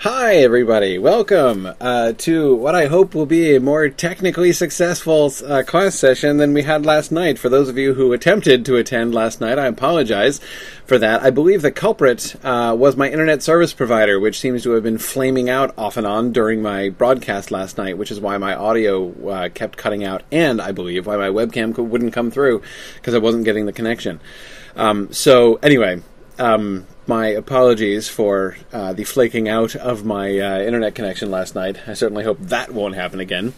Hi, everybody. Welcome uh, to what I hope will be a more technically successful uh, class session than we had last night. For those of you who attempted to attend last night, I apologize for that. I believe the culprit uh, was my internet service provider, which seems to have been flaming out off and on during my broadcast last night, which is why my audio uh, kept cutting out, and I believe why my webcam wouldn't come through because I wasn't getting the connection. Um, so, anyway. Um, my apologies for uh, the flaking out of my uh, internet connection last night. I certainly hope that won't happen again.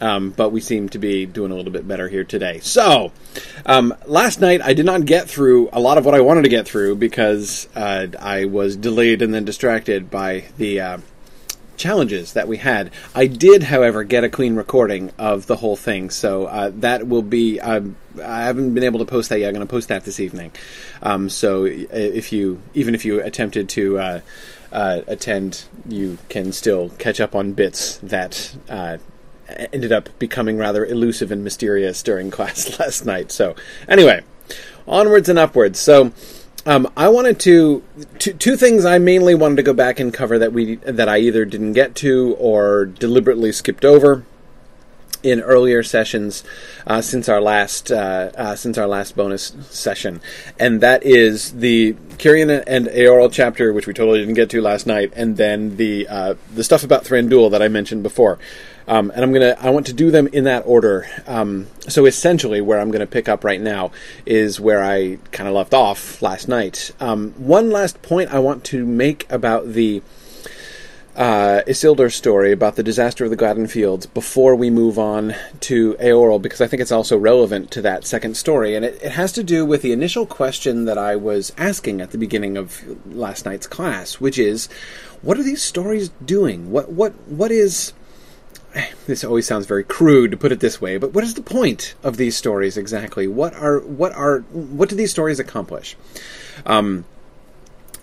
Um, but we seem to be doing a little bit better here today. So, um, last night I did not get through a lot of what I wanted to get through because uh, I was delayed and then distracted by the uh, challenges that we had. I did, however, get a clean recording of the whole thing, so uh, that will be. Um, I haven't been able to post that yet. I'm going to post that this evening. Um, so if you, even if you attempted to uh, uh, attend, you can still catch up on bits that uh, ended up becoming rather elusive and mysterious during class last night. So anyway, onwards and upwards. So. Um, I wanted to two, two things I mainly wanted to go back and cover that we that I either didn't get to or deliberately skipped over in earlier sessions uh, since our last uh, uh, since our last bonus session, and that is the Cirion and Eorl chapter, which we totally didn't get to last night, and then the uh, the stuff about Thranduil that I mentioned before. Um, and I'm gonna I want to do them in that order. Um, so essentially, where I'm gonna pick up right now is where I kind of left off last night. Um, one last point I want to make about the uh, Isildur story about the disaster of the Gladden Fields before we move on to Eorl, because I think it's also relevant to that second story, and it, it, has to do with the initial question that I was asking at the beginning of last night's class, which is, what are these stories doing? What what what is this always sounds very crude to put it this way, but what is the point of these stories exactly? What are what are what do these stories accomplish? Um,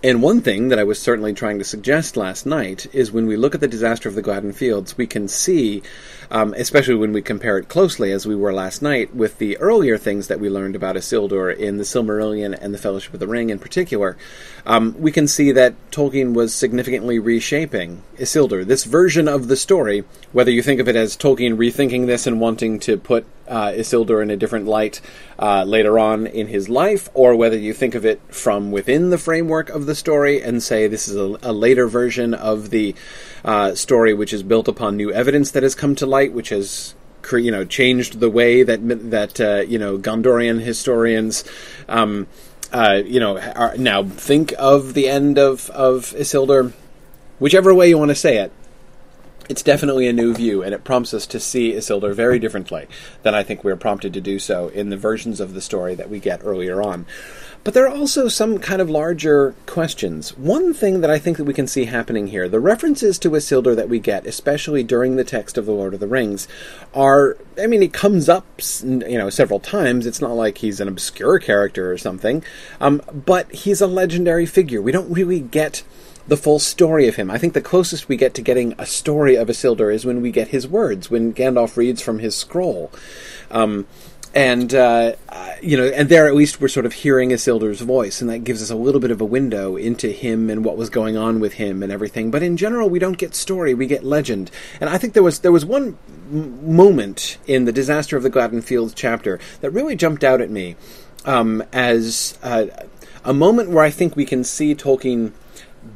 and one thing that I was certainly trying to suggest last night is when we look at the disaster of the Gladden Fields, we can see, um, especially when we compare it closely, as we were last night, with the earlier things that we learned about Isildur in the Silmarillion and the Fellowship of the Ring in particular, um, we can see that Tolkien was significantly reshaping Isildur. This version of the story, whether you think of it as Tolkien rethinking this and wanting to put uh, Isildur in a different light uh, later on in his life, or whether you think of it from within the framework of the story and say this is a, a later version of the uh, story which is built upon new evidence that has come to light, which has you know changed the way that that uh, you know Gondorian historians. Um, uh, you know, are, now think of the end of, of Isildur, whichever way you want to say it it's definitely a new view, and it prompts us to see Isildur very differently than I think we're prompted to do so in the versions of the story that we get earlier on. But there are also some kind of larger questions. One thing that I think that we can see happening here, the references to Isildur that we get, especially during the text of The Lord of the Rings, are, I mean, it comes up, you know, several times. It's not like he's an obscure character or something, um, but he's a legendary figure. We don't really get the full story of him. I think the closest we get to getting a story of Isildur is when we get his words, when Gandalf reads from his scroll. Um, and uh, you know, and there at least we're sort of hearing Isildur's voice, and that gives us a little bit of a window into him and what was going on with him and everything. But in general, we don't get story; we get legend. And I think there was there was one m- moment in the disaster of the Gladden Fields chapter that really jumped out at me um, as uh, a moment where I think we can see Tolkien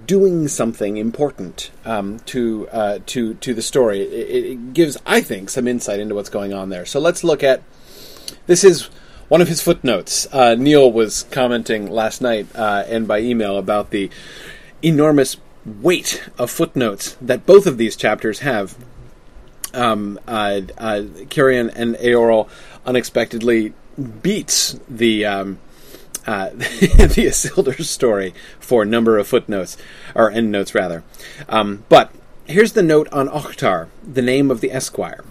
doing something important um, to uh, to to the story. It, it, gives, I think, some insight into what's going on there. So let's look at this. Is one of his footnotes. Uh, Neil was commenting last night uh, and by email about the enormous weight of footnotes that both of these chapters have. Um, uh, uh, Cirion and Eorl unexpectedly beats the um, uh, the Isildur story for number of footnotes, or endnotes rather. Um, but here's the note on Ohtar, the name of the esquire.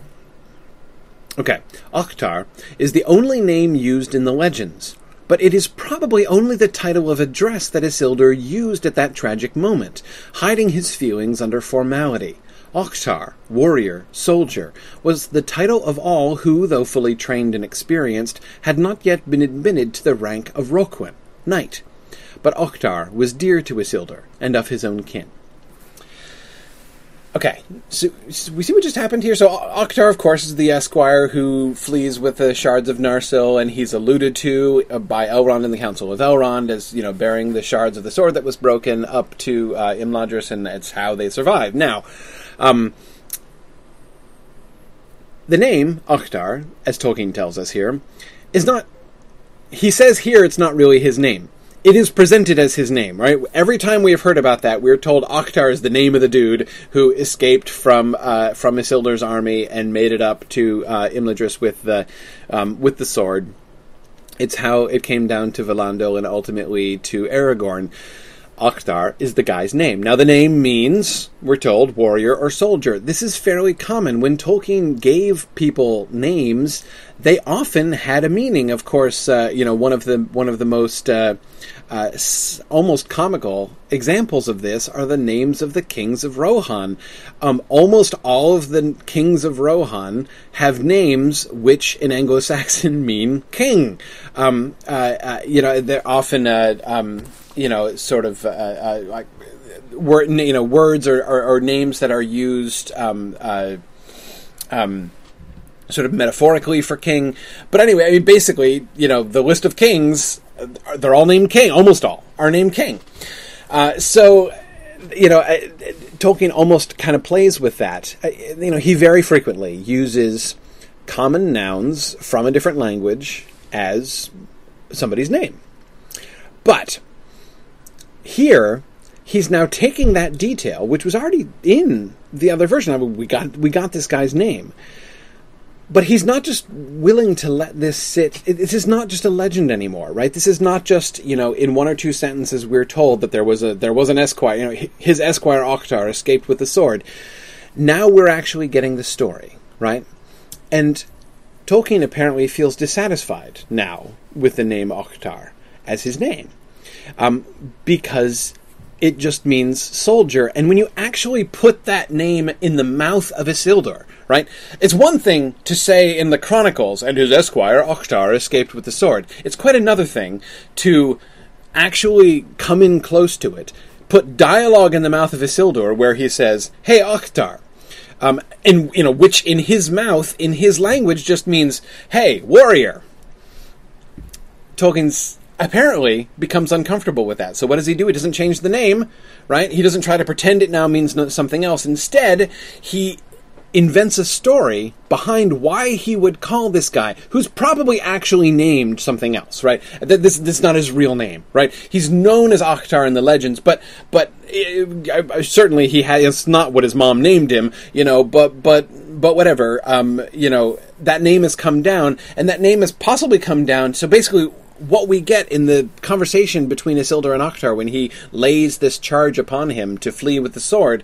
Okay, Ohtar is the only name used in the legends, but it is probably only the title of address that Isildur used at that tragic moment, hiding his feelings under formality. Ohtar, warrior, soldier, was the title of all who, though fully trained and experienced, had not yet been admitted to the rank of Roquen, knight. But Ohtar was dear to Isildur, and of his own kin. Okay, so, so we see what just happened here. So Ohtar, of course, is the Esquire who flees with the shards of Narsil, and he's alluded to uh, by Elrond in the Council of Elrond as you know bearing the shards of the sword that was broken up to uh, Imladris, and it's how they survive. Now, um, the name Ohtar, as Tolkien tells us here, is not. He says here it's not really his name. It is presented as his name, right? Every time we have heard about that, we're told Ohtar is the name of the dude who escaped from uh, from Isildur's army and made it up to uh, Imladris with the um, with the sword. It's how it came down to Valandil and ultimately to Aragorn. Ohtar is the guy's name. Now, the name means, we're told, warrior or soldier. This is fairly common. When Tolkien gave people names, they often had a meaning. Of course, uh, you know one of the one of the most uh, uh, almost comical examples of this are the names of the kings of Rohan. Um, almost all of the kings of Rohan have names which in Anglo-Saxon mean king. Um, uh, uh, you know, they're often uh, um, you know sort of uh, uh, like word, you know words or, or, or names that are used. Um, um, sort of metaphorically for king. But anyway, I mean, basically, you know, the list of kings, they're all named king. Almost all are named king. Uh, so, you know, uh, Tolkien almost kind of plays with that. Uh, you know, he very frequently uses common nouns from a different language as somebody's name. But here, he's now taking that detail, which was already in the other version. I mean, we got we got this guy's name, but he's not just willing to let this sit. This is not just a legend anymore, right? This is not just you know in one or two sentences we're told that there was a there was an esquire. You know, his esquire Ohtar escaped with the sword. Now we're actually getting the story, right? And Tolkien apparently feels dissatisfied now with the name Ohtar as his name um, because it just means soldier. And when you actually put that name in the mouth of Isildur, right? It's one thing to say in the Chronicles, and his esquire Ohtar escaped with the sword. It's quite another thing to actually come in close to it, put dialogue in the mouth of Isildur where he says, "Hey Ohtar." Um, and you know, which in his mouth, in his language, just means "Hey, warrior." Tolkien's apparently becomes uncomfortable with that. So what does he do? He doesn't change the name, right? He doesn't try to pretend it now means something else. Instead, he invents a story behind why he would call this guy, who's probably actually named something else, right? Th- This this is not his real name, right? He's known as Ohtar in the legends, but but uh, certainly he has. It's not what his mom named him, you know. But but but whatever, um, you know, that name has come down, and that name has possibly come down. So basically, what we get in the conversation between Isildur and Ohtar when he lays this charge upon him to flee with the sword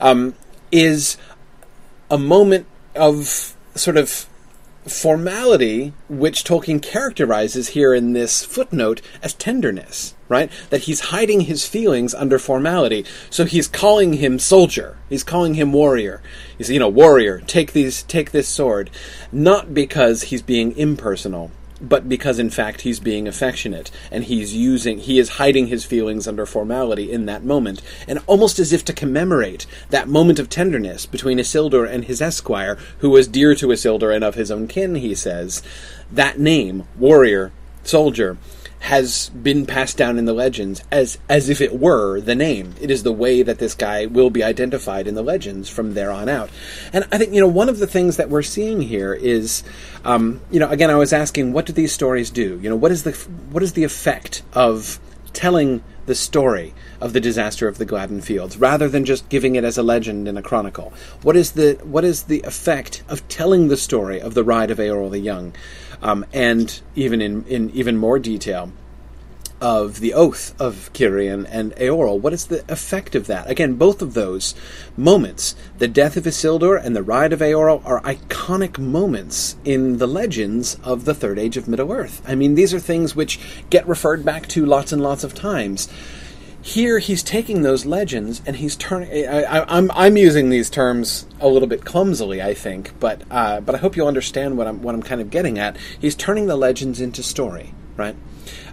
um, is a moment of sort of formality which Tolkien characterizes here in this footnote as tenderness, right? That he's hiding his feelings under formality. So he's calling him soldier. He's calling him warrior. He's, you know, warrior, take these take this sword. Not because he's being impersonal, but because in fact he's being affectionate and he's using he is hiding his feelings under formality in that moment and almost as if to commemorate that moment of tenderness between Isildur and his esquire who was dear to Isildur and of his own kin he says that name warrior soldier has been passed down in the legends as as if it were the name. It is the way that this guy will be identified in the legends from there on out. And I think you know one of the things that we're seeing here is, um, you know, again I was asking, what do these stories do? You know, what is the what is the effect of telling the story of the disaster of the Gladden Fields rather than just giving it as a legend in a chronicle? What is the what is the effect of telling the story of the ride of Eorl the Young, um, and even in, in even more detail of the oath of Cirion and Eorl? What is the effect of that? Again, both of those moments, the death of Isildur and the ride of Eorl, are iconic moments in the legends of the Third Age of Middle Earth. I mean, these are things which get referred back to lots and lots of times. Here, he's taking those legends and he's turning. I'm I'm using these terms a little bit clumsily, I think, but uh, but I hope you'll understand what I'm what I'm kind of getting at. He's turning the legends into story, right?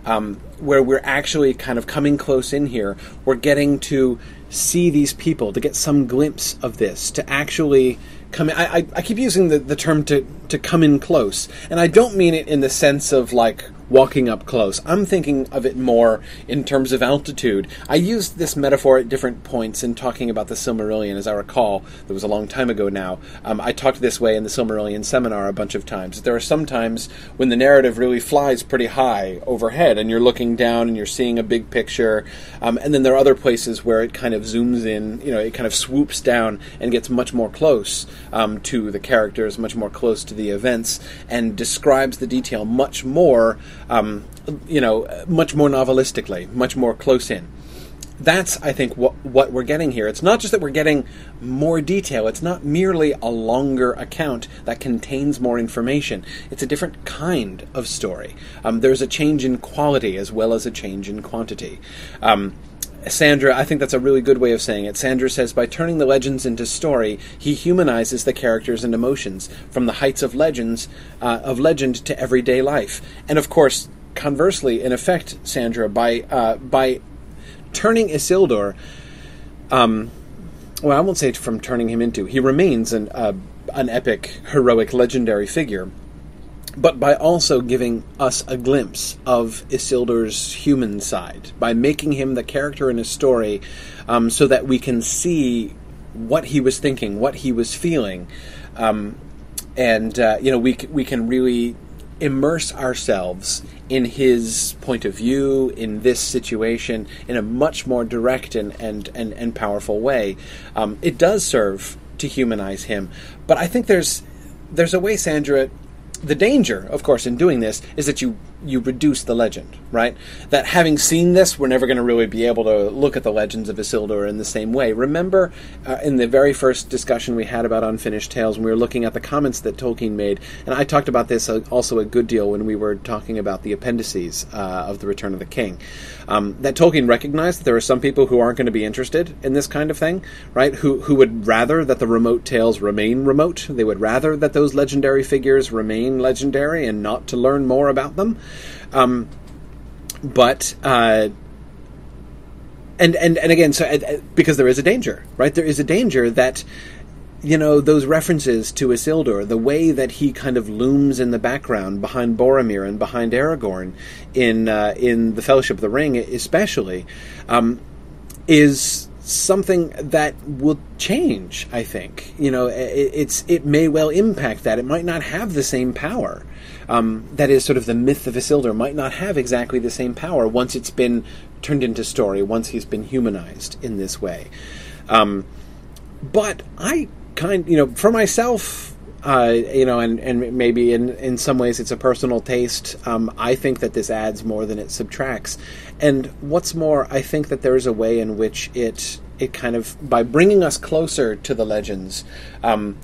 um, where we're actually kind of coming close in here. We're getting to see these people, to get some glimpse of this, to actually come in. I, I, I keep using the, the term to, to come in close, and I don't mean it in the sense of like walking up close. I'm thinking of it more in terms of altitude. I used this metaphor at different points in talking about the Silmarillion, as I recall. That was a long time ago now. Um, I talked this way in the Silmarillion seminar a bunch of times. There are some times when the narrative really flies pretty high overhead, and you're looking down and you're seeing a big picture. Um, and then there are other places where it kind of zooms in, you know, it kind of swoops down and gets much more close um, to the characters, much more close to the events, and describes the detail much more um, you know, much more novelistically, much more close in. That's, I think, what what we're getting here. It's not just that we're getting more detail. It's not merely a longer account that contains more information. It's a different kind of story. Um, there's a change in quality as well as a change in quantity. Um, Sandra, I think that's a really good way of saying it. Sandra says by turning the legends into story, he humanizes the characters and emotions from the heights of legends uh, of legend to everyday life. And of course, conversely, in effect, Sandra, by uh, by turning Isildur, um, well, I won't say from turning him into, he remains an uh, an epic, heroic, legendary figure but by also giving us a glimpse of Isildur's human side, by making him the character in a story um, so that we can see what he was thinking, what he was feeling. Um, and, uh, you know, we, c- we can really immerse ourselves in his point of view in this situation in a much more direct and, and, and, and powerful way. Um, it does serve to humanize him, but I think there's there's a way, Sandra, the danger, of course, in doing this is that you you reduce the legend, right? That having seen this, we're never going to really be able to look at the legends of Isildur in the same way. Remember, uh, in the very first discussion we had about Unfinished Tales, when we were looking at the comments that Tolkien made, and I talked about this uh, also a good deal when we were talking about the appendices uh, of The Return of the King. Um, that Tolkien recognized that there are some people who aren't going to be interested in this kind of thing, right? Who who would rather that the remote tales remain remote. They would rather that those legendary figures remain legendary and not to learn more about them. Um, but uh, and and and again, so uh, because there is a danger, right? There is a danger that you know those references to Isildur, the way that he kind of looms in the background behind Boromir and behind Aragorn in uh, in the Fellowship of the Ring, especially, um, is something that will change. I think you know it, it's it may well impact that. It might not have the same power. Um, that is sort of the myth of Isildur might not have exactly the same power once it's been turned into story, once he's been humanized in this way. Um, but I kind, you know, for myself, uh, you know, and, and maybe in, in some ways it's a personal taste. Um, I think that this adds more than it subtracts. And what's more, I think that there is a way in which it it kind of by bringing us closer to the legends. Um,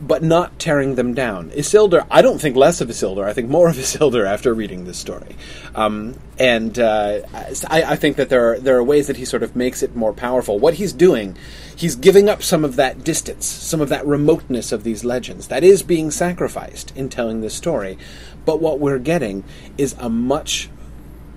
but not tearing them down. Isildur, I don't think less of Isildur. I think more of Isildur after reading this story, um, and uh, I, I, think that there are there are ways that he sort of makes it more powerful. What he's doing, he's giving up some of that distance, some of that remoteness of these legends that is being sacrificed in telling this story. But what we're getting is a much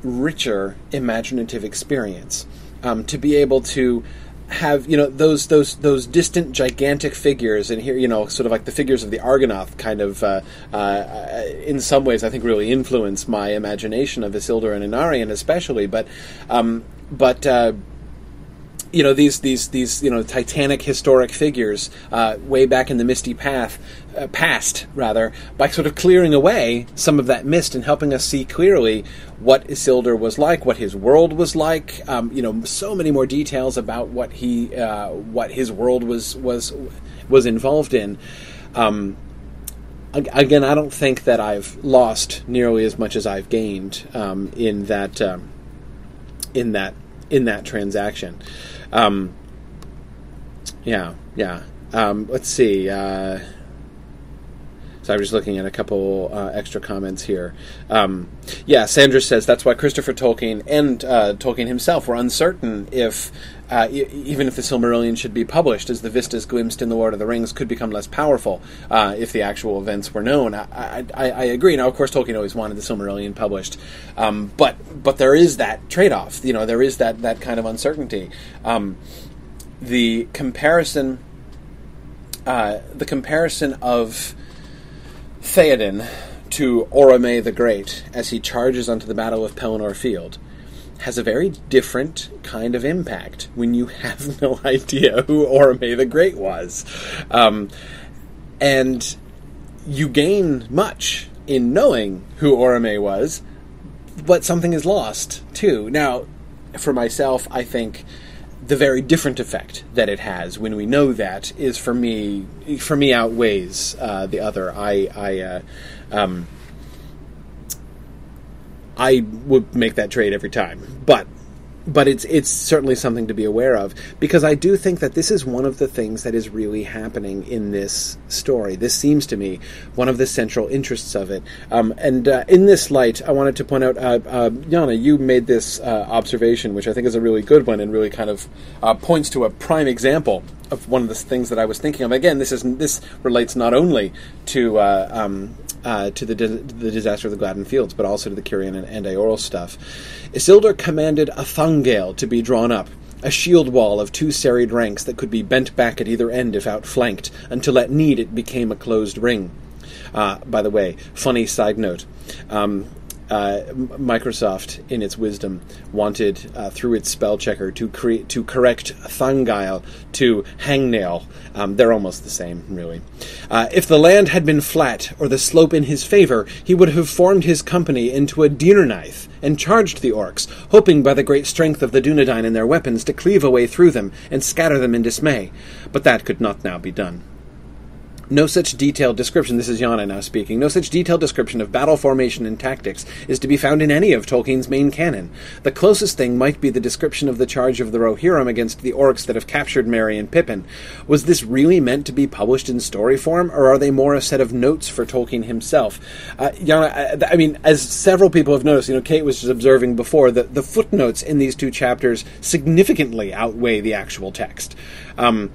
richer imaginative experience. Um, to be able to have you know those those those distant gigantic figures and here you know sort of like the figures of the Argonath kind of uh, uh, in some ways I think really influence my imagination of Isildur and Anarion especially but um, but uh, you know these these these you know titanic historic figures uh, way back in the misty path uh, past rather by sort of clearing away some of that mist and helping us see clearly what Isildur was like, what his world was like. Um, you know, so many more details about what he uh, what his world was was was involved in. Um, again, I don't think that I've lost nearly as much as I've gained um, in that um, in that in that transaction. Um, yeah, yeah. Um, let's see. Uh, so I'm just looking at a couple uh, extra comments here. Um, yeah, Sandra says that's why Christopher Tolkien and uh, Tolkien himself were uncertain if uh, e- even if the Silmarillion should be published, as the vistas glimpsed in the Lord of the Rings could become less powerful uh, if the actual events were known. I, I, I, agree. Now, of course, Tolkien always wanted the Silmarillion published, um, but but there is that trade off. You know, there is that that kind of uncertainty. Um, the comparison, uh, the comparison of Theoden to Orome the Great as he charges onto the Battle of Pelennor Field has a very different kind of impact when you have no idea who Orome the Great was. Um, and you gain much in knowing who Orome was, but something is lost too. Now, for myself, I think the very different effect that it has when we know that is for me for me outweighs uh, the other. I I uh, um, I would make that trade every time, but but it's it's certainly something to be aware of because I do think that this is one of the things that is really happening in this story. This seems to me one of the central interests of it. Um, and uh, in this light, I wanted to point out, uh, uh, Yana, you made this uh, observation, which I think is a really good one and really kind of uh, points to a prime example of one of the things that I was thinking of. Again, this is this relates not only to uh, um, uh, to the, di- the disaster of the Gladden Fields, but also to the Cirion and, and stuff. Isildur commanded a thangail to be drawn up, a shield wall of two serried ranks that could be bent back at either end if outflanked, until at need it became a closed ring. Uh, by the way, funny side note. Um, uh, Microsoft, in its wisdom, wanted uh, through its spell checker to create to correct thangail to hangnail. Um, they're almost the same, really. Uh, if the land had been flat or the slope in his favor, he would have formed his company into a dírnaith and charged the orcs, hoping by the great strength of the Dunedain and their weapons to cleave a way through them and scatter them in dismay. But that could not now be done. No such detailed description, this is Yana now speaking, no such detailed description of battle formation and tactics is to be found in any of Tolkien's main canon. The closest thing might be the description of the charge of the Rohirrim against the orcs that have captured Merry and Pippin. Was this really meant to be published in story form, or are they more a set of notes for Tolkien himself? Uh, Yana, I, I mean, as several people have noticed, you know, Kate was just observing before, that the footnotes in these two chapters significantly outweigh the actual text. Um,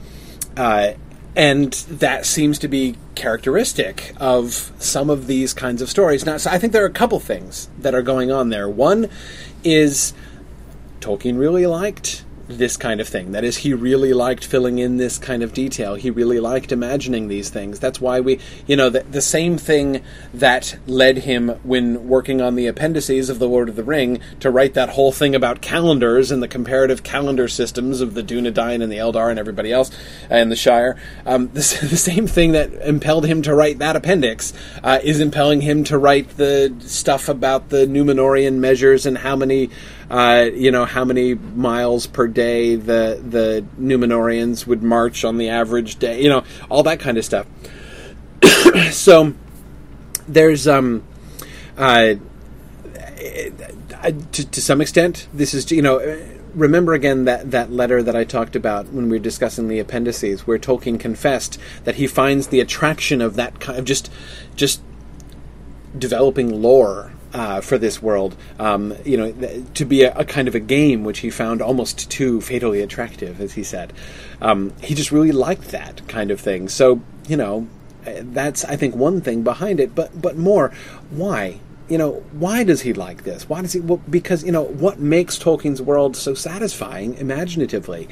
uh, and that seems to be characteristic of some of these kinds of stories. Now, so I think there are a couple things that are going on there. One is Tolkien really liked this kind of thing. That is, he really liked filling in this kind of detail. He really liked imagining these things. That's why we, you know, the, the same thing that led him when working on the appendices of The Lord of the Ring to write that whole thing about calendars and the comparative calendar systems of the Dunedain and the Eldar and everybody else and the Shire. Um, the, the, same thing that impelled him to write that appendix uh, is impelling him to write the stuff about the Numenorean measures and how many uh, you know how many miles per day the the Numenorians would march on the average day, you know all that kind of stuff. so there's um, uh, to, to some extent this is you know remember again that, that letter that I talked about when we were discussing the appendices, where Tolkien confessed that he finds the attraction of that kind of just just developing lore uh, for this world, um, you know, to be a, a, kind of a game which he found almost too fatally attractive, as he said. Um, he just really liked that kind of thing. So, you know, that's I think one thing behind it, but but more, why? You know, why does he like this? Why does he? Well, because you know what makes Tolkien's world so satisfying, imaginatively,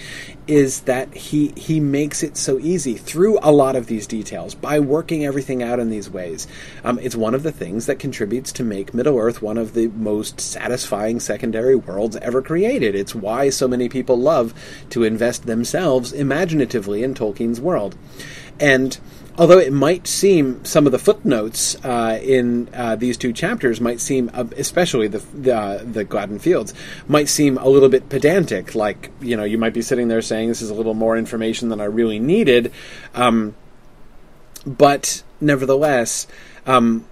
is that he he makes it so easy through a lot of these details by working everything out in these ways. Um, it's one of the things that contributes to make Middle Earth one of the most satisfying secondary worlds ever created. It's why so many people love to invest themselves imaginatively in Tolkien's world, and although it might seem some of the footnotes uh, in uh, these two chapters might seem, uh, especially the the, uh, the Gladden Fields, might seem a little bit pedantic. Like you know, you might be sitting there saying this is a little more information than I really needed, um, but nevertheless, um,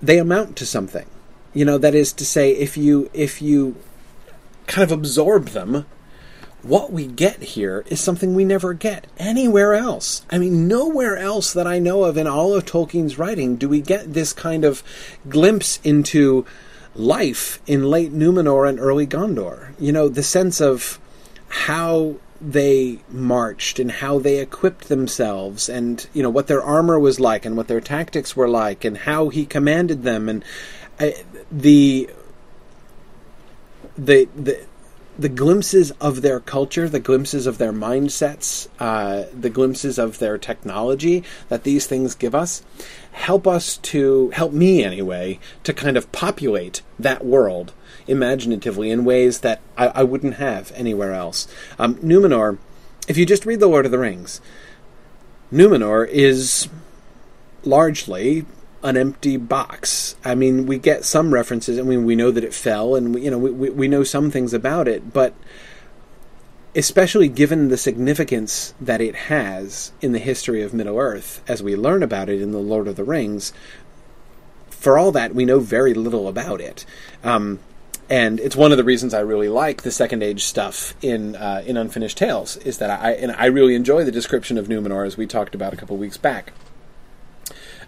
they amount to something. You know, that is to say, if you if you kind of absorb them what we get here is something we never get anywhere else. I mean, nowhere else that I know of in all of Tolkien's writing do we get this kind of glimpse into life in late Numenor and early Gondor. You know, the sense of how they marched and how they equipped themselves and you know what their armor was like and what their tactics were like and how he commanded them and uh, the the the the glimpses of their culture, the glimpses of their mindsets, uh, the glimpses of their technology that these things give us, help us to help me anyway to kind of populate that world imaginatively in ways that I, I wouldn't have anywhere else. Um, Numenor, if you just read the Lord of the Rings, Numenor is largely an empty box. I mean, we get some references. I mean, we know that it fell, and we, you know we, we, we know some things about it, but especially given the significance that it has in the history of Middle Earth, as we learn about it in the Lord of the Rings, for all that we know very little about it. Um, and it's one of the reasons I really like the Second Age stuff in uh, in Unfinished Tales is that I and I really enjoy the description of Numenor as we talked about a couple weeks back.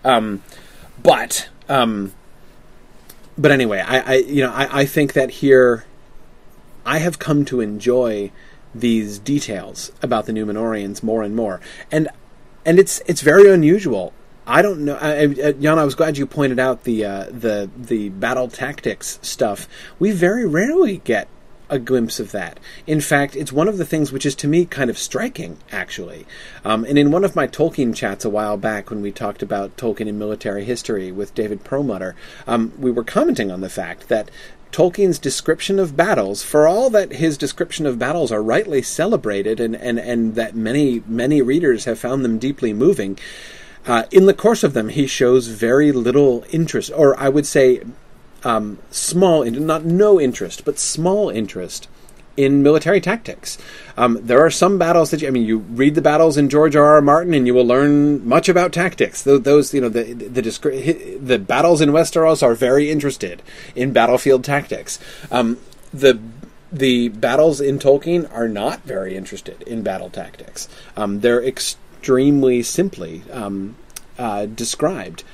Um, but um, but anyway, I, I you know I, I think that here I have come to enjoy these details about the Numenorians more and more, and and it's it's very unusual. I don't know, I, I, Jan. I was glad you pointed out the uh, the the battle tactics stuff. We very rarely get a glimpse of that. In fact, it's one of the things which is to me kind of striking, actually. Um, and in one of my Tolkien chats a while back, when we talked about Tolkien in military history with David Perlmutter, um, we were commenting on the fact that Tolkien's description of battles, for all that his description of battles are rightly celebrated and, and, and that many, many readers have found them deeply moving, uh, in the course of them, he shows very little interest, or I would say um, small, not no interest, but small interest in military tactics. Um, there are some battles that you, I mean, you read the battles in George R. R. Martin, and you will learn much about tactics. Those, those you know, the the, the, the battles in Westeros are very interested in battlefield tactics. Um, the the battles in Tolkien are not very interested in battle tactics. Um, they're extremely simply um, uh, described.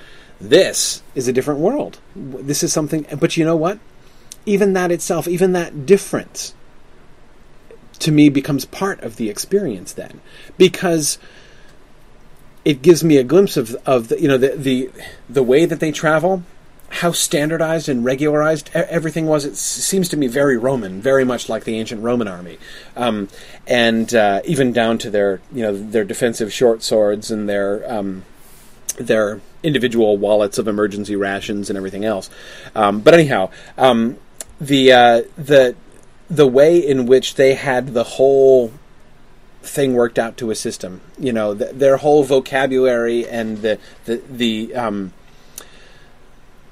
This is a different world. This is something, but you know what? Even that itself, even that difference, to me becomes part of the experience then, because it gives me a glimpse of of the, you know the the the way that they travel, how standardized and regularized everything was. It seems to me very Roman, very much like the ancient Roman army, um, and uh, even down to their you know their defensive short swords and their um, their individual wallets of emergency rations and everything else. Um, but anyhow, um, the uh, the the way in which they had the whole thing worked out to a system, you know, the, their whole vocabulary and the the the um,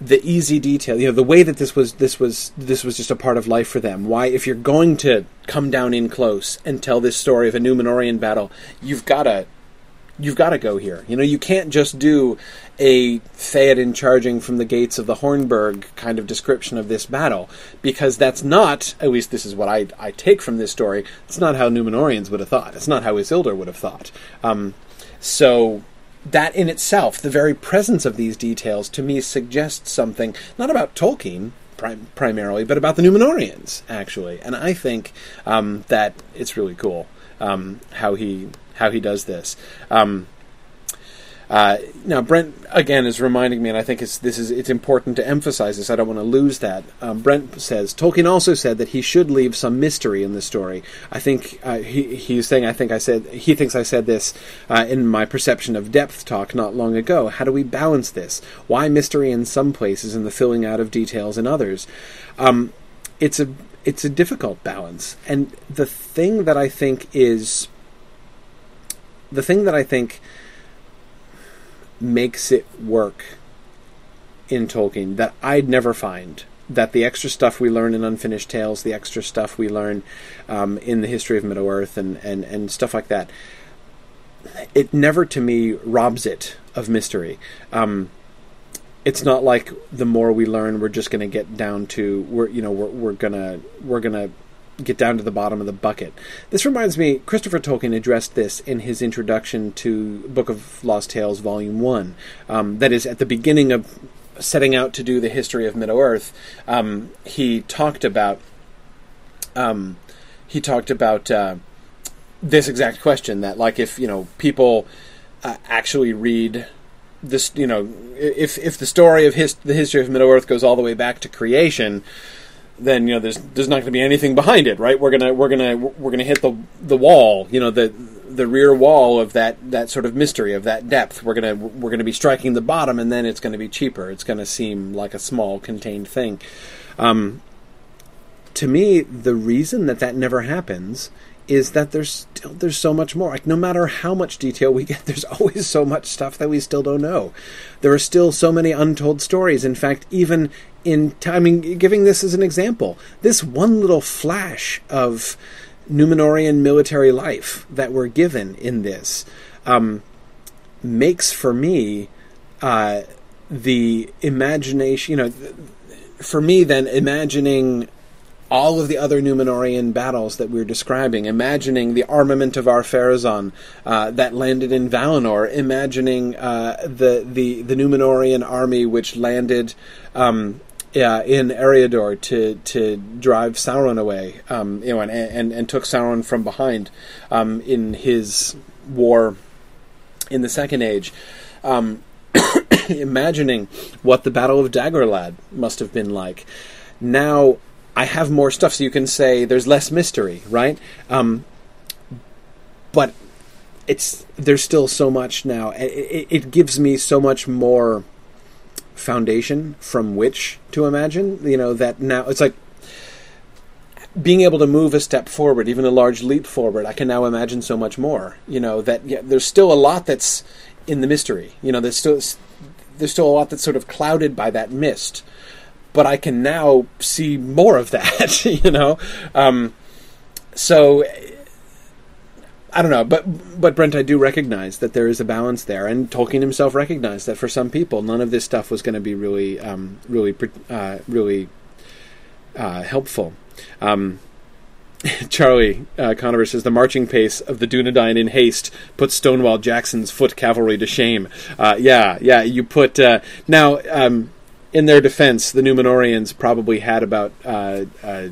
the easy detail, you know, the way that this was this was this was just a part of life for them. Why, if you're going to come down in close and tell this story of a Numenorian battle, you've got to you've got to go here. You know, you can't just do a Theoden charging from the gates of the Hornburg kind of description of this battle, because that's not, at least this is what I, I take from this story, it's not how Numenorians would have thought. It's not how Isildur would have thought. Um, so that in itself, the very presence of these details, to me suggests something, not about Tolkien, primarily, but about the Numenorians, actually. And I think um, that it's really cool um, how he how he does this. Um, uh, now, Brent again is reminding me, and I think it's this is it's important to emphasize this. I don't want to lose that. Um, Brent says Tolkien also said that he should leave some mystery in the story. I think uh, he he's saying I think I said he thinks I said this uh, in my perception of depth talk not long ago. How do we balance this? Why mystery in some places and the filling out of details in others? Um, it's a it's a difficult balance, and the thing that I think is the thing that I think makes it work in Tolkien that I'd never find that the extra stuff we learn in Unfinished Tales, the extra stuff we learn um, in the history of Middle Earth, and, and, and stuff like that, it never to me robs it of mystery. Um, it's not like the more we learn, we're just going to get down to we're you know we're, we're gonna we're gonna get down to the bottom of the bucket. This reminds me, Christopher Tolkien addressed this in his introduction to Book of Lost Tales, Volume 1. Um, that is, at the beginning of setting out to do the history of Middle Earth, um, he talked about. Um, he talked about uh, this exact question that, like, if you know people uh, actually read this, you know, if if the story of his the history of Middle Earth goes all the way back to creation, then you know there's there's not going to be anything behind it, right? We're gonna we're gonna we're gonna hit the the wall, you know, the the rear wall of that that sort of mystery of that depth. We're gonna we're gonna be striking the bottom, and then it's going to be cheaper. It's going to seem like a small contained thing. Um, to me, the reason that that never happens is that there's still there's so much more. Like no matter how much detail we get, there's always so much stuff that we still don't know. There are still so many untold stories. In fact, even in I mean, giving this as an example, this one little flash of Numenorian military life that we're given in this um, makes for me uh, the imagination. You know, for me, then imagining all of the other Numenorian battles that we're describing, imagining the armament of Ar-Pharazôn uh, that landed in Valinor, imagining uh, the, the the Numenorian army which landed um, yeah, in Eriador to to drive Sauron away, um, you know, and, and and took Sauron from behind um, in his war in the Second Age. Um, imagining what the Battle of Dagorlad must have been like. Now I have more stuff, so you can say there's less mystery, right? Um, but it's there's still so much now. It, it, gives me so much more foundation from which to imagine. You know that now it's like being able to move a step forward, even a large leap forward. I can now imagine so much more. You know that yeah, there's still a lot that's in the mystery. You know, there's still there's still a lot that's sort of clouded by that mist but I can now see more of that, you know. Um, so I don't know, but but Brent, I do recognize that there is a balance there, and Tolkien himself recognized that for some people, none of this stuff was going to be really, um, really, uh, really uh, helpful. Um, Charlie uh, Conover says the marching pace of the Dunedain in haste puts Stonewall Jackson's foot cavalry to shame. Uh, yeah, yeah, you put uh, now. Um, in their defense, the Numenorians probably had about uh, uh,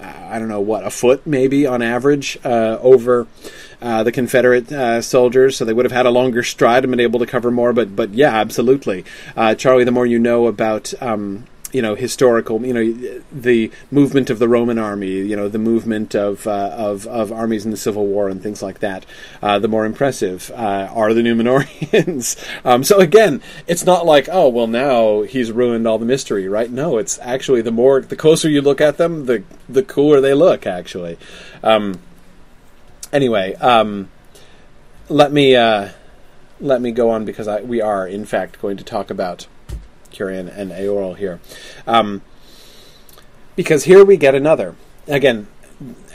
I don't know what a foot maybe on average uh, over uh, the Confederate uh, soldiers, so they would have had a longer stride and been able to cover more. But but yeah, absolutely, uh, Charlie. The more you know about um, you know historical you know the movement of the Roman army you know the movement of uh, of, of armies in the Civil War and things like that uh, the more impressive uh, are the Numenorians. Um, so again it's not like oh well now he's ruined all the mystery right? No it's actually the more the closer you look at them the the cooler they look actually. Um, anyway um, let me uh, let me go on because I, we are in fact going to talk about Cirion and Eorl here. Um, because here we get another. Again,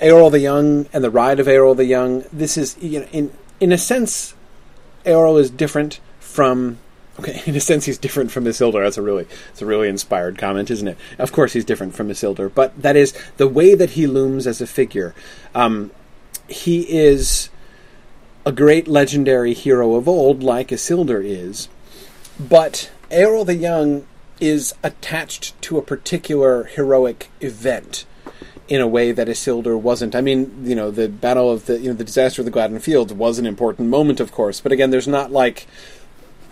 Eorl the Young and the Ride of Eorl the Young. This is, you know, in, in a sense, Eorl is different from Okay, in a sense, he's different from Isildur. That's a really, it's a really inspired comment, isn't it? Of course, he's different from Isildur, but that is the way that he looms as a figure. Um, he is a great legendary hero of old, like Isildur is, but Eorl the Young is attached to a particular heroic event in a way that Isildur wasn't. I mean, you know, the battle of the you know the disaster of the Gladden Fields was an important moment, of course, but again, there's not like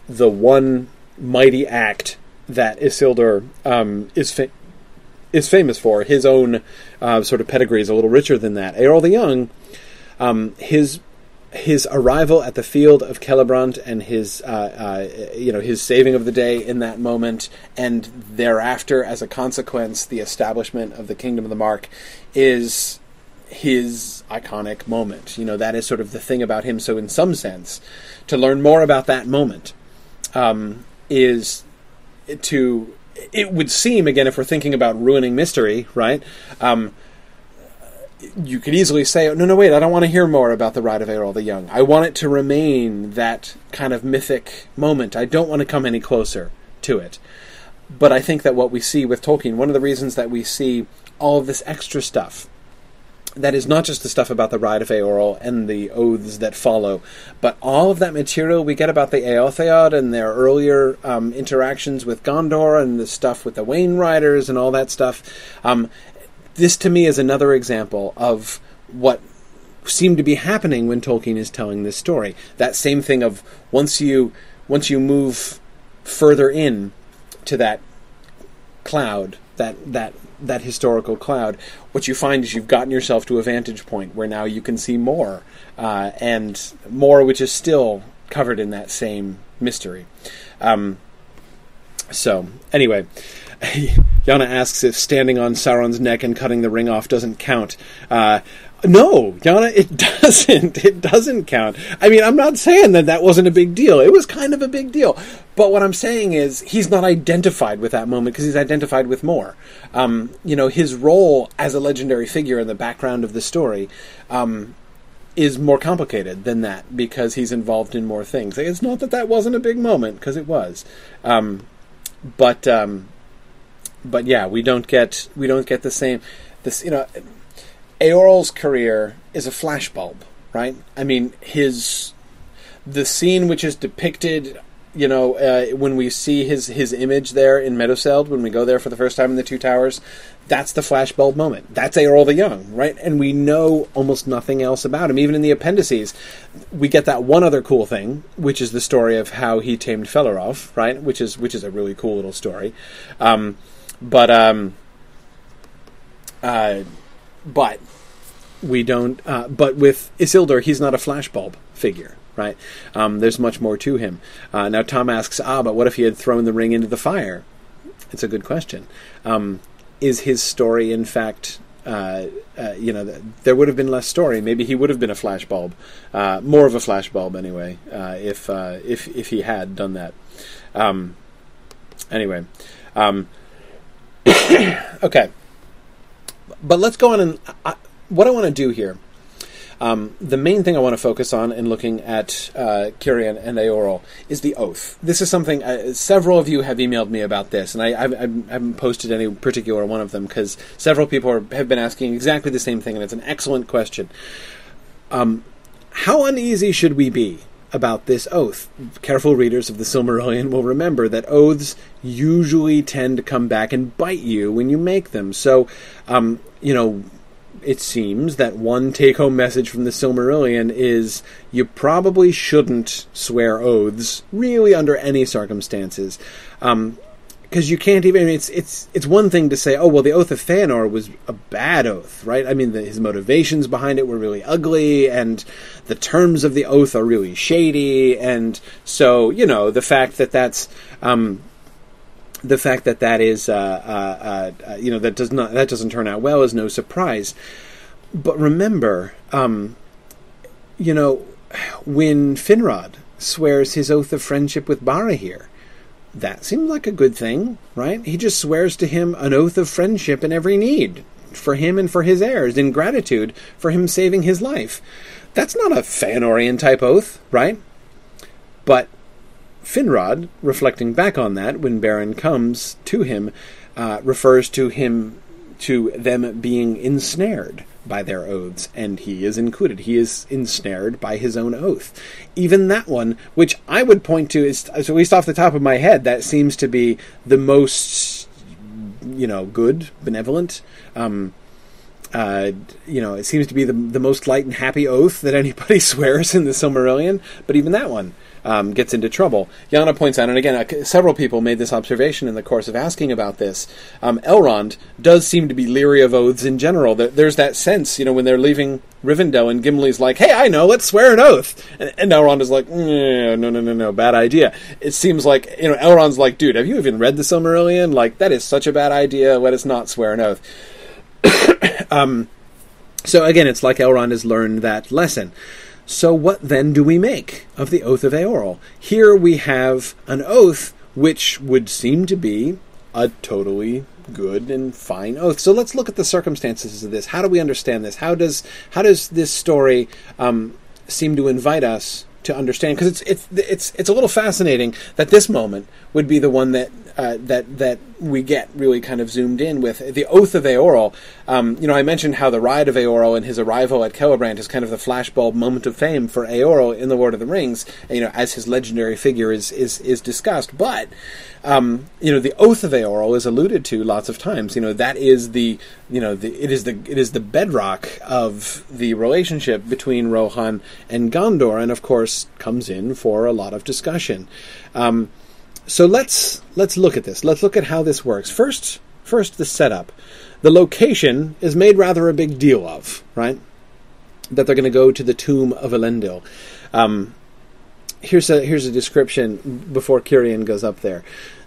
the one mighty act that Isildur um, is fa- is famous for. His own uh, sort of pedigree is a little richer than that. Eorl the Young, um, his his arrival at the field of Celebrant and his, uh, uh, you know, his saving of the day in that moment, and thereafter, as a consequence, the establishment of the Kingdom of the Mark, is his iconic moment. You know, that is sort of the thing about him. So, in some sense, to learn more about that moment um, is to. It would seem again, if we're thinking about ruining mystery, right? Um, you could easily say, no, no, wait, I don't want to hear more about the ride of Eorl the Young. I want it to remain that kind of mythic moment. I don't want to come any closer to it. But I think that what we see with Tolkien, one of the reasons that we see all of this extra stuff, that is not just the stuff about the ride of Eorl and the oaths that follow, but all of that material we get about the Eotheod and their earlier um, interactions with Gondor and the stuff with the Wain Riders and all that stuff. Um, this to me is another example of what seemed to be happening when Tolkien is telling this story. That same thing of once you once you move further in to that cloud, that that that historical cloud, what you find is you've gotten yourself to a vantage point where now you can see more, uh, and more which is still covered in that same mystery. Um, so anyway, Yana asks if standing on Sauron's neck and cutting the ring off doesn't count. Uh, no, Yana, it doesn't. It doesn't count. I mean, I'm not saying that that wasn't a big deal. It was kind of a big deal. But what I'm saying is he's not identified with that moment because he's identified with more. Um, you know, his role as a legendary figure in the background of the story um, is more complicated than that because he's involved in more things. It's not that that wasn't a big moment because it was. Um, but um, but yeah, we don't get we don't get the same. This you know, Eorl's career is a flashbulb, right? I mean, his the scene which is depicted. You know, uh, when we see his his image there in Meduseld, when we go there for the first time in the Two Towers, that's the flashbulb moment. That's Eorl the Young, right? And we know almost nothing else about him. Even in the appendices, we get that one other cool thing, which is the story of how he tamed Felaróf, right? Which is which is a really cool little story. Um, but um, uh, but we don't. Uh, but with Isildur, he's not a flashbulb figure, right? Um, there's much more to him. Uh, now Tom asks, ah, but what if he had thrown the ring into the fire? It's a good question. Um, is his story, in fact, uh, uh, you know, there would have been less story. Maybe he would have been a flashbulb, uh, more of a flashbulb anyway, uh, if uh, if if he had done that. Um, anyway, um, okay, but let's go on and I, what I want to do here. Um, the main thing I want to focus on in looking at uh, Cirion and Eorl is the oath. This is something uh, several of you have emailed me about this, and I, I, I haven't posted any particular one of them because several people are, have been asking exactly the same thing, and it's an excellent question. Um, how uneasy should we be about this oath. Careful readers of the Silmarillion will remember that oaths usually tend to come back and bite you when you make them. So, um, you know, it seems that one take home message from the Silmarillion is you probably shouldn't swear oaths, really, under any circumstances. Um, because you can't even. I mean, it's it's it's one thing to say, oh well, the oath of Feanor was a bad oath, right? I mean, the, his motivations behind it were really ugly, and the terms of the oath are really shady, and so you know the fact that that's. Um, the fact that that is, uh, uh, uh, you know, that does not that doesn't turn out well is no surprise. But remember, um, you know, when Finrod swears his oath of friendship with Barahir, that seems like a good thing, right? He just swears to him an oath of friendship in every need for him and for his heirs in gratitude for him saving his life. That's not a Feanorian type oath, right? But Finrod, reflecting back on that when Beren comes to him, uh, refers to him to them being ensnared by their oaths, and he is included. He is ensnared by his own oath. Even that one, which I would point to, is at least off the top of my head, that seems to be the most, you know, good, benevolent. Um, uh, you know, it seems to be the the most light and happy oath that anybody swears in the Silmarillion. But even that one um, gets into trouble. Yana points out, and again, uh, several people made this observation in the course of asking about this. Um, Elrond does seem to be leery of oaths in general. There's that sense, you know, when they're leaving Rivendell, and Gimli's like, "Hey, I know, let's swear an oath," and, and Elrond is like, "No, no, no, no, bad idea." It seems like you know, Elrond's like, "Dude, have you even read the Silmarillion? Like, that is such a bad idea. Let us not swear an oath." um, so again, it's like Elrond has learned that lesson. So, what then do we make of the oath of Eorl? Here we have an oath which would seem to be a totally good and fine oath. So let's look at the circumstances of this. How do we understand this? How does how does this story um, seem to invite us to understand? Because it's it's it's it's a little fascinating that this moment would be the one that uh, that that we get really kind of zoomed in with the oath of Eorl. Um, you know, I mentioned how the ride of Eorl and his arrival at Celebrant is kind of the flashbulb moment of fame for Eorl in the Lord of the Rings. You know, as his legendary figure is is is discussed, but. Um, you know, the oath of Eorl is alluded to lots of times. You know, that is the, you know, the, it is the it is the bedrock of the relationship between Rohan and Gondor, and of course comes in for a lot of discussion. Um, so let's let's look at this. Let's look at how this works. First, first the setup. The location is made rather a big deal of, right? That they're going to go to the tomb of Elendil. Um, here's a here's a description before Cirion goes up there.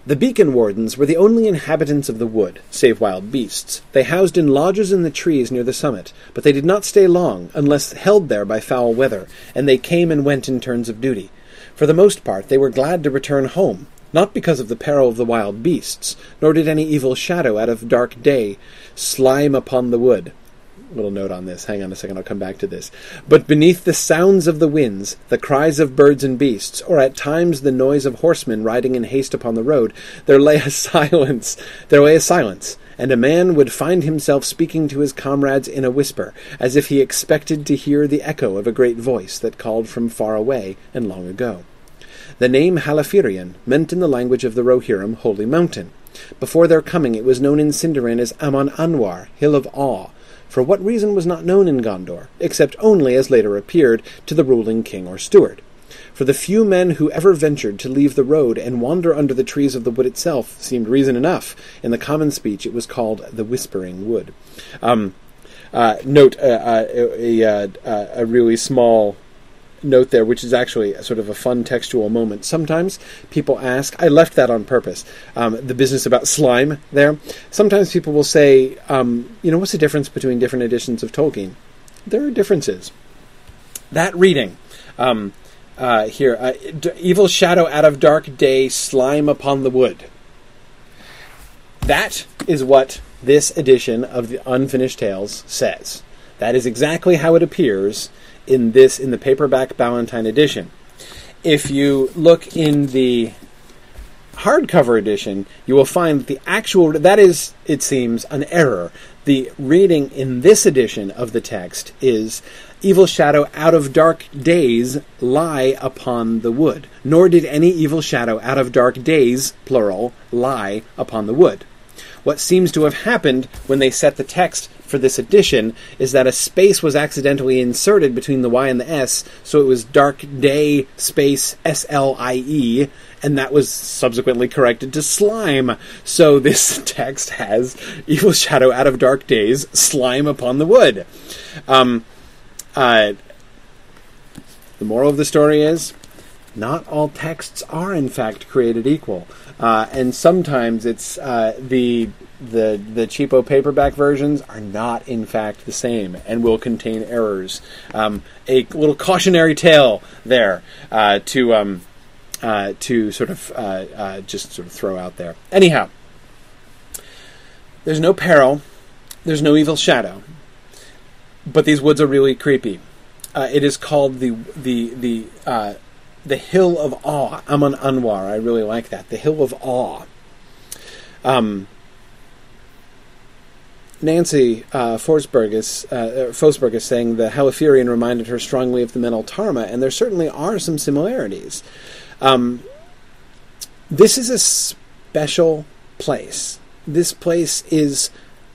The beacon wardens were the only inhabitants of the wood, save wild beasts. They housed in lodges in the trees near the summit, but they did not stay long, unless held there by foul weather, and they came and went in turns of duty. For the most part, they were glad to return home, not because of the peril of the wild beasts, nor did any evil shadow out of dark day slime upon the wood. Little note on this. Hang on a second, I'll come back to this. But beneath the sounds of the winds, the cries of birds and beasts, or at times the noise of horsemen riding in haste upon the road, there lay a silence. There lay a silence, and a man would find himself speaking to his comrades in a whisper, as if he expected to hear the echo of a great voice that called from far away and long ago. The name Halifirien meant in the language of the Rohirrim Holy Mountain. Before their coming it was known in Sindarin as Amon Anwar, Hill of Awe. For what reason was not known in Gondor, except only, as later appeared, to the ruling king or steward. For the few men who ever ventured to leave the road and wander under the trees of the wood itself seemed reason enough. In the common speech, it was called the Whispering Wood. Um, uh, note uh, uh, a, a, a, really small note there, which is actually sort of a fun textual moment. Sometimes people ask, I left that on purpose, um, the business about slime there. Sometimes people will say, um, you know, what's the difference between different editions of Tolkien? There are differences. That reading, um, uh, here, uh, d- evil shadow out of dark day, slime upon the wood. That is what this edition of the Unfinished Tales says. That is exactly how it appears in this in the paperback Ballantine edition. If you look in the hardcover edition, you will find that the actual that is, it seems, an error. The reading in this edition of the text is evil shadow out of dark days lie upon the wood. Nor did any evil shadow out of dark days, plural, lie upon the wood. What seems to have happened when they set the text for this edition is that a space was accidentally inserted between the Y and the S, so it was dark day space S L I E, and that was subsequently corrected to slime. So this text has evil shadow out of dark days, slime upon the wood. Um, uh, the moral of the story is not all texts are in fact created equal. Uh, and sometimes it's uh, the the the cheapo paperback versions are not in fact the same and will contain errors. Um, a little cautionary tale there uh, to um, uh, to sort of uh, uh, just sort of throw out there. Anyhow, there's no peril, there's no evil shadow, but these woods are really creepy. it is called the the the the Hill of Awe. Amon Anwar. I really like that. The Hill of Awe. Um, Nancy uh, Forsberg is uh, Forsberg is saying the Halifirien reminded her strongly of the Meneltarma, and there certainly are some similarities. Um, this is a special place. This place is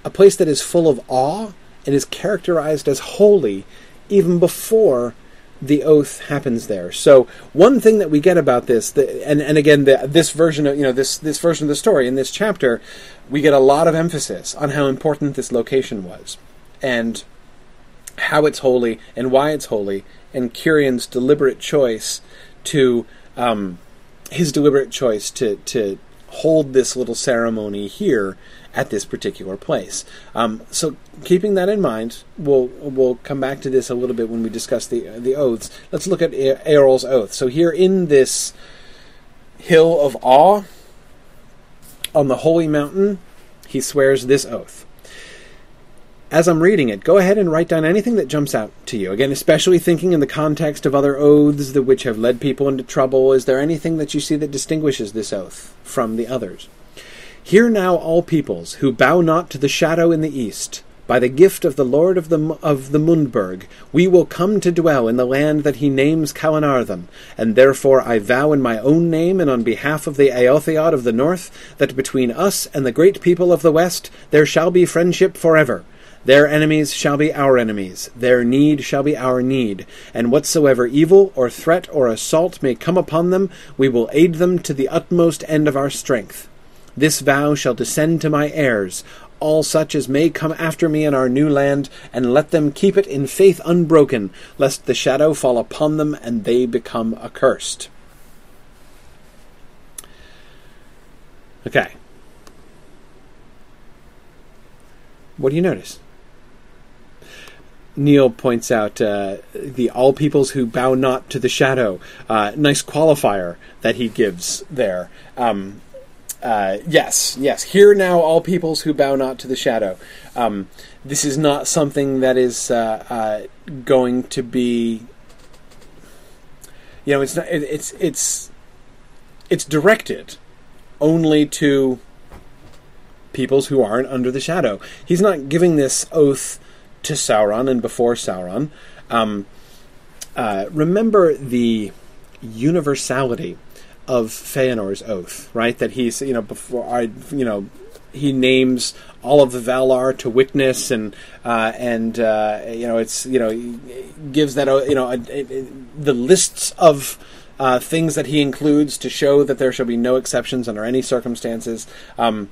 a place that is full of awe and is characterized as holy even before the oath happens there. So one thing that we get about this, the, and and again, the, this version of you know this this version of the story in this chapter, we get a lot of emphasis on how important this location was, and how it's holy and why it's holy, and Cirion's deliberate choice to um, his deliberate choice to to hold this little ceremony here at this particular place. Um, so, keeping that in mind, we'll we'll come back to this a little bit when we discuss the the oaths. Let's look at Eorl's oath. So here in this hill of awe on the holy mountain, he swears this oath. As I'm reading it, go ahead and write down anything that jumps out to you. Again, especially thinking in the context of other oaths that which have led people into trouble. Is there anything that you see that distinguishes this oath from the others? Hear now, all peoples, who bow not to the shadow in the east. By the gift of the Lord of the of the Mundburg, we will come to dwell in the land that he names Calenardhon, and therefore I vow in my own name and on behalf of the Eotheod of the north that between us and the great people of the west there shall be friendship forever. Their enemies shall be our enemies, their need shall be our need, and whatsoever evil or threat or assault may come upon them, we will aid them to the utmost end of our strength. This vow shall descend to my heirs, all such as may come after me in our new land, and let them keep it in faith unbroken, lest the shadow fall upon them and they become accursed. Okay. What do you notice? Neil points out uh, the all peoples who bow not to the shadow. Uh, nice qualifier that he gives there. Um, uh, yes, yes. Hear now, all peoples who bow not to the shadow. Um, this is not something that is uh, uh, going to be. You know, it's not. It, it's it's it's directed only to peoples who aren't under the shadow. He's not giving this oath to Sauron and before Sauron. Um, uh, remember the universality of Feanor's oath, right? That he's, you know, before I, you know, he names all of the Valar to witness, and uh, and uh, you know, it's you know, gives that you know a, a, the lists of. Uh, things that he includes to show that there shall be no exceptions under any circumstances. Um,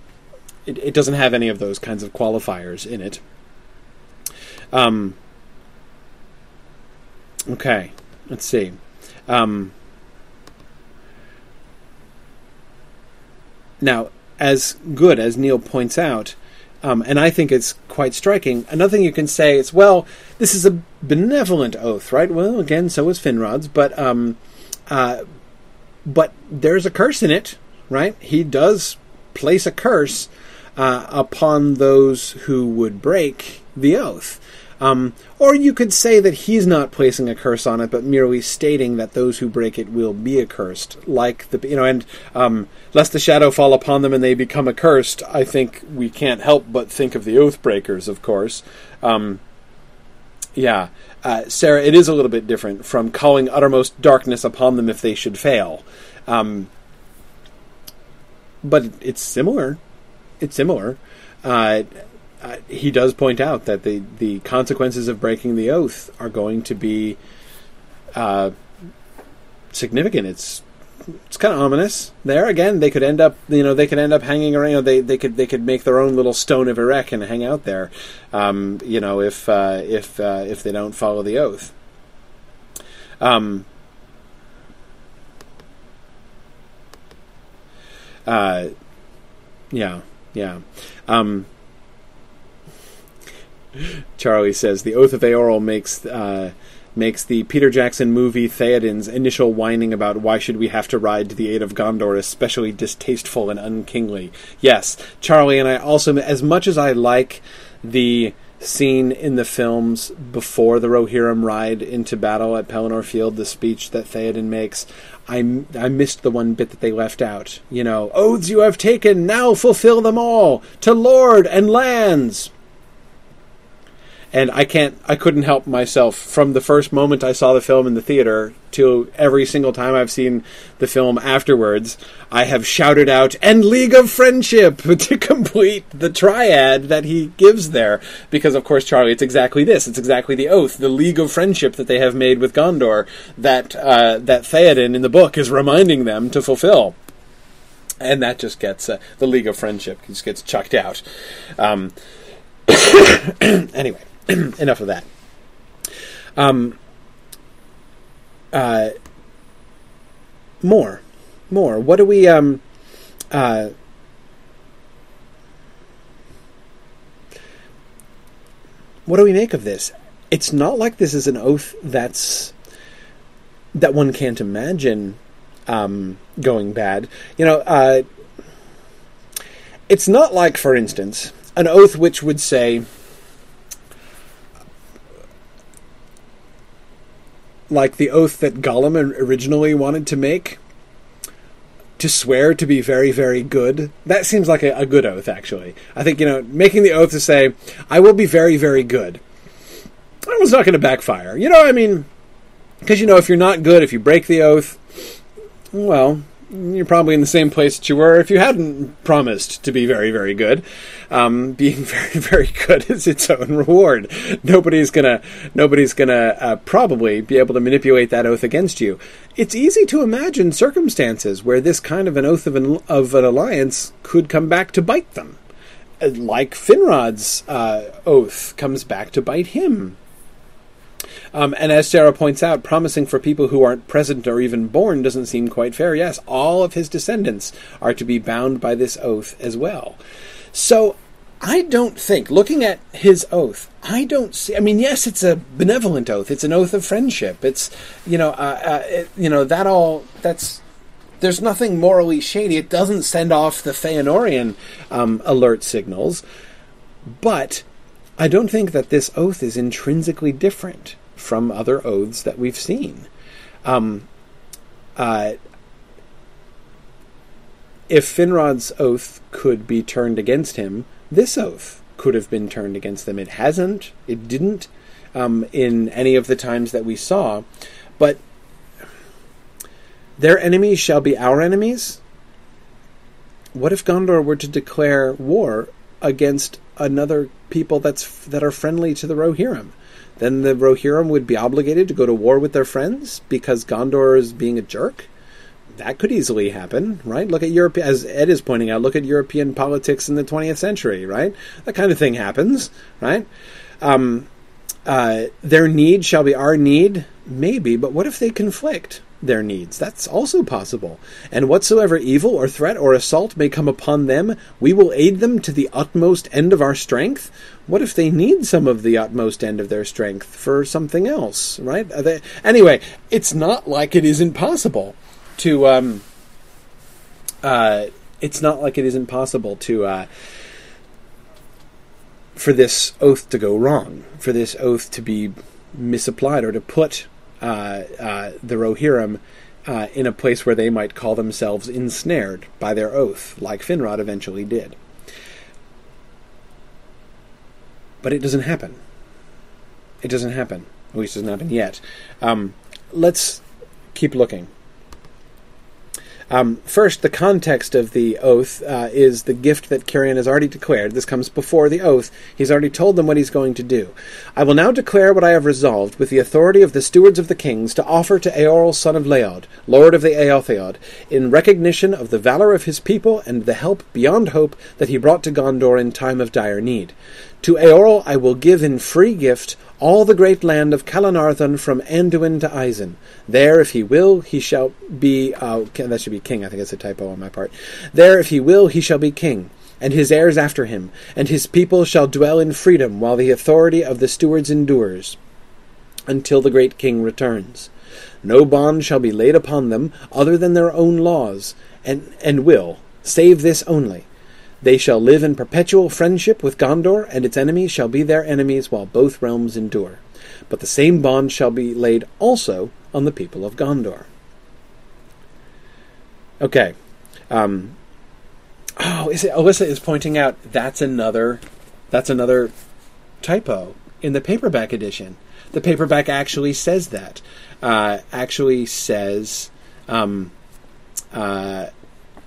it, it, doesn't have any of those kinds of qualifiers in it. Um, okay, let's see. Um, now, as good as Neil points out, um, and I think it's quite striking. Another thing you can say is, well, this is a benevolent oath, right? Well, again, so is Finrod's, but um, uh, but there's a curse in it, right? He does place a curse uh, upon those who would break the oath. Um, or you could say that he's not placing a curse on it, but merely stating that those who break it will be accursed, like the you know, and um, lest the shadow fall upon them and they become accursed. I think we can't help but think of the oath breakers, of course. Um, yeah, uh, Sarah, it is a little bit different from calling uttermost darkness upon them if they should fail. Um, but it's similar. It's similar. Uh, uh, he does point out that the, the consequences of breaking the oath are going to be uh, significant. It's it's kind of ominous. There again, they could end up, you know, they could end up hanging around. You know, they they could they could make their own little stone of Erech and hang out there. Um, you know, if uh, if uh, if they don't follow the oath. Um. Uh, yeah, yeah. Um, Charlie says the Oath of Eorl makes uh, makes the Peter Jackson movie Theoden's initial whining about why should we have to ride to the aid of Gondor especially distasteful and unkingly. Yes, Charlie and I also, as much as I like the scene in the films before the Rohirrim ride into battle at Pelennor Field, the speech that Theoden makes, I, I missed the one bit that they left out. You know, oaths you have taken, now fulfill them all, to lord and lands and I can't I couldn't help myself. From the first moment I saw the film in the theater to every single time I've seen the film afterwards I have shouted out and League of Friendship to complete the triad that he gives there. Because of course Charlie it's exactly this. It's exactly the oath the League of Friendship that they have made with Gondor that uh, that Theoden in the book is reminding them to fulfill. And that just gets uh, the League of Friendship just gets chucked out. Um, anyway enough of that. Um, uh, more, more. What do we? Um, uh, what do we make of this? It's not like this is an oath that's that one can't imagine um, going bad. You know, uh, it's not like, for instance, an oath which would say like the oath that Gollum originally wanted to make. to swear to be very, very good. That seems like a, a good oath, actually. I think, you know, making the oath to say, I will be very, very good. That was not going to backfire. You know, I mean, because, you know, if you're not good, if you break the oath, well, you're probably in the same place that you were if you hadn't promised to be very, very good. Um, being very, very good is its own reward. Nobody's gonna, nobody's gonna uh, probably be able to manipulate that oath against you. It's easy to imagine circumstances where this kind of an oath of an, of an alliance could come back to bite them, uh, like Finrod's uh, oath comes back to bite him um, and as Sarah points out, promising for people who aren't present or even born doesn't seem quite fair. Yes, all of his descendants are to be bound by this oath as well. So I don't think, looking at his oath, I don't see. I mean, yes, it's a benevolent oath. It's an oath of friendship. It's you know, uh, uh, it, you know that all. That's there's nothing morally shady. It doesn't send off the Feanorian um, alert signals, but I don't think that this oath is intrinsically different from other oaths that we've seen. Um, uh, if Finrod's oath could be turned against him, this oath could have been turned against them. It hasn't. It didn't um, in any of the times that we saw. But their enemies shall be our enemies. What if Gondor were to declare war against another people that's that are friendly to the Rohirrim? then the Rohirrim would be obligated to go to war with their friends because Gondor is being a jerk. That could easily happen, right? Look at Europe, as Ed is pointing out. Look at European politics in the 20th century, right? That kind of thing happens, right? Um, uh, their need shall be our need, maybe, but what if they conflict? Their needs. That's also possible. And whatsoever evil or threat or assault may come upon them, we will aid them to the utmost end of our strength. What if they need some of the utmost end of their strength for something else, right? They, anyway, it's not like it isn't possible to. Um, uh, it's not like it isn't possible to. Uh, for this oath to go wrong, for this oath to be misapplied, or to put the Rohirrim uh, in a place where they might call themselves ensnared by their oath, like Finrod eventually did. But it doesn't happen. It doesn't happen. At least it doesn't happen yet. Um, let's keep looking. Um, first, the context of the oath uh, is the gift that Cirion has already declared. This comes before the oath. He's already told them what he's going to do. I will now declare what I have resolved, with the authority of the stewards of the kings, to offer to Eorl son of Leod, lord of the Eotheod, in recognition of the valor of his people and the help beyond hope that he brought to Gondor in time of dire need. To Eorl I will give in free gift all the great land of Calenardhon from Anduin to Isen. There, if he will, he shall be. Uh, that should be king. I think it's a typo on my part. There, if he will, he shall be king, and his heirs after him, and his people shall dwell in freedom while the authority of the stewards endures, until the great king returns. No bond shall be laid upon them other than their own laws, and, and will, save this only they shall live in perpetual friendship with Gondor, and its enemies shall be their enemies while both realms endure. But the same bond shall be laid also on the people of Gondor. Okay. Um, oh, is it, Alyssa is pointing out that's another that's another typo in the paperback edition. The paperback actually says that. Uh, actually says, um, uh,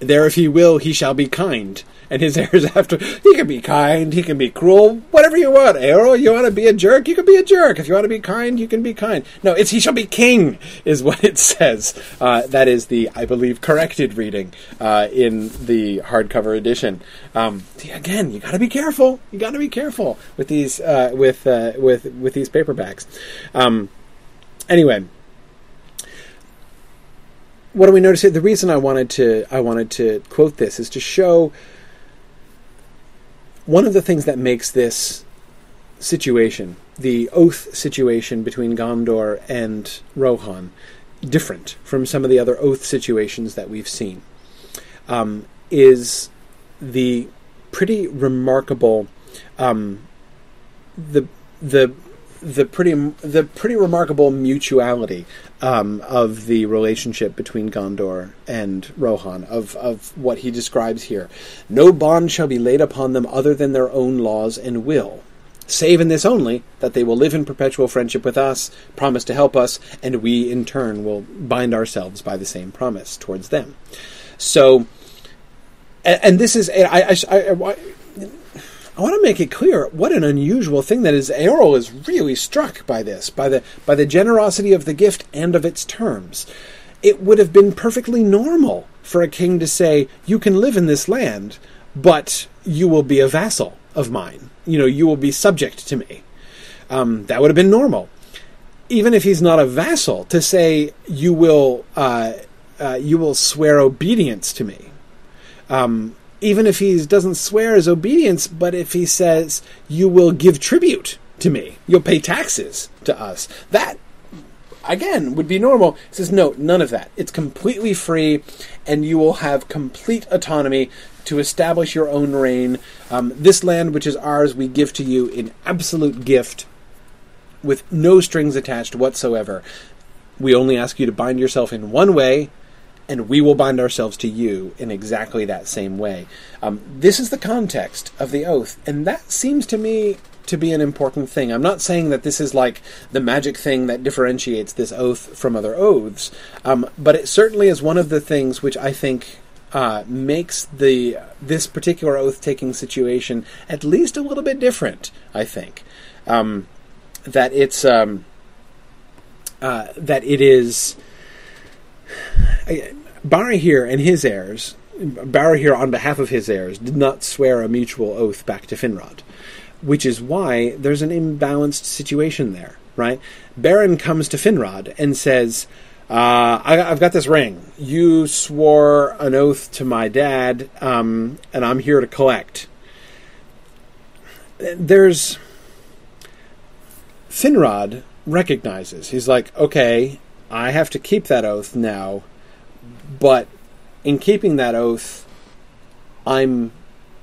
"There, if he will, he shall be kind." and his heirs after. He can be kind, he can be cruel, whatever you want. Eorl, you want to be a jerk, you can be a jerk. If you want to be kind, you can be kind. No, it's he shall be king, is what it says. Uh, that is the, I believe, corrected reading uh, in the hardcover edition. Um, again, you got to be careful. You got to be careful with these uh, with uh, with with these paperbacks. Um, anyway what do we notice here? The reason I wanted to I wanted to quote this is to show one of the things that makes this situation, the oath situation between Gondor and Rohan, different from some of the other oath situations that we've seen, um, is the pretty remarkable um, the the the pretty the pretty remarkable mutuality um, of the relationship between Gondor and Rohan of of what he describes here. No bond shall be laid upon them other than their own laws and will. Save in this only that they will live in perpetual friendship with us, promise to help us, and we in turn will bind ourselves by the same promise towards them. So, and, this is I, I, I, I want to make it clear what an unusual thing that is. Eorl is really struck by this, by the by the generosity of the gift and of its terms. It would have been perfectly normal for a king to say, "You can live in this land, but you will be a vassal of mine. You know, you will be subject to me." Um, that would have been normal. Even if he's not a vassal, to say you will uh, uh, you will swear obedience to me. Um, even if he doesn't swear his obedience, but if he says, You will give tribute to me, you'll pay taxes to us, that again would be normal. Says, No, none of that. It's completely free, and you will have complete autonomy to establish your own reign. Um, this land, which is ours, we give to you in absolute gift with no strings attached whatsoever. We only ask you to bind yourself in one way and we will bind ourselves to you in exactly that same way. Um, this is the context of the oath, and that seems to me to be an important thing. I'm not saying that this is like the magic thing that differentiates this oath from other oaths, um, but it certainly is one of the things which I think uh, makes the this particular oath taking situation at least a little bit different. I think um, that it's um, uh, that it is Barahir and his heirs, Barahir on behalf of his heirs, did not swear a mutual oath back to Finrod, which is why there's an imbalanced situation there, right? Beren comes to Finrod and says, uh, I, have got this ring. You swore an oath to my dad, um, and I'm here to collect. There's. Finrod recognizes. He's like, okay, I have to keep that oath now, but in keeping that oath, I'm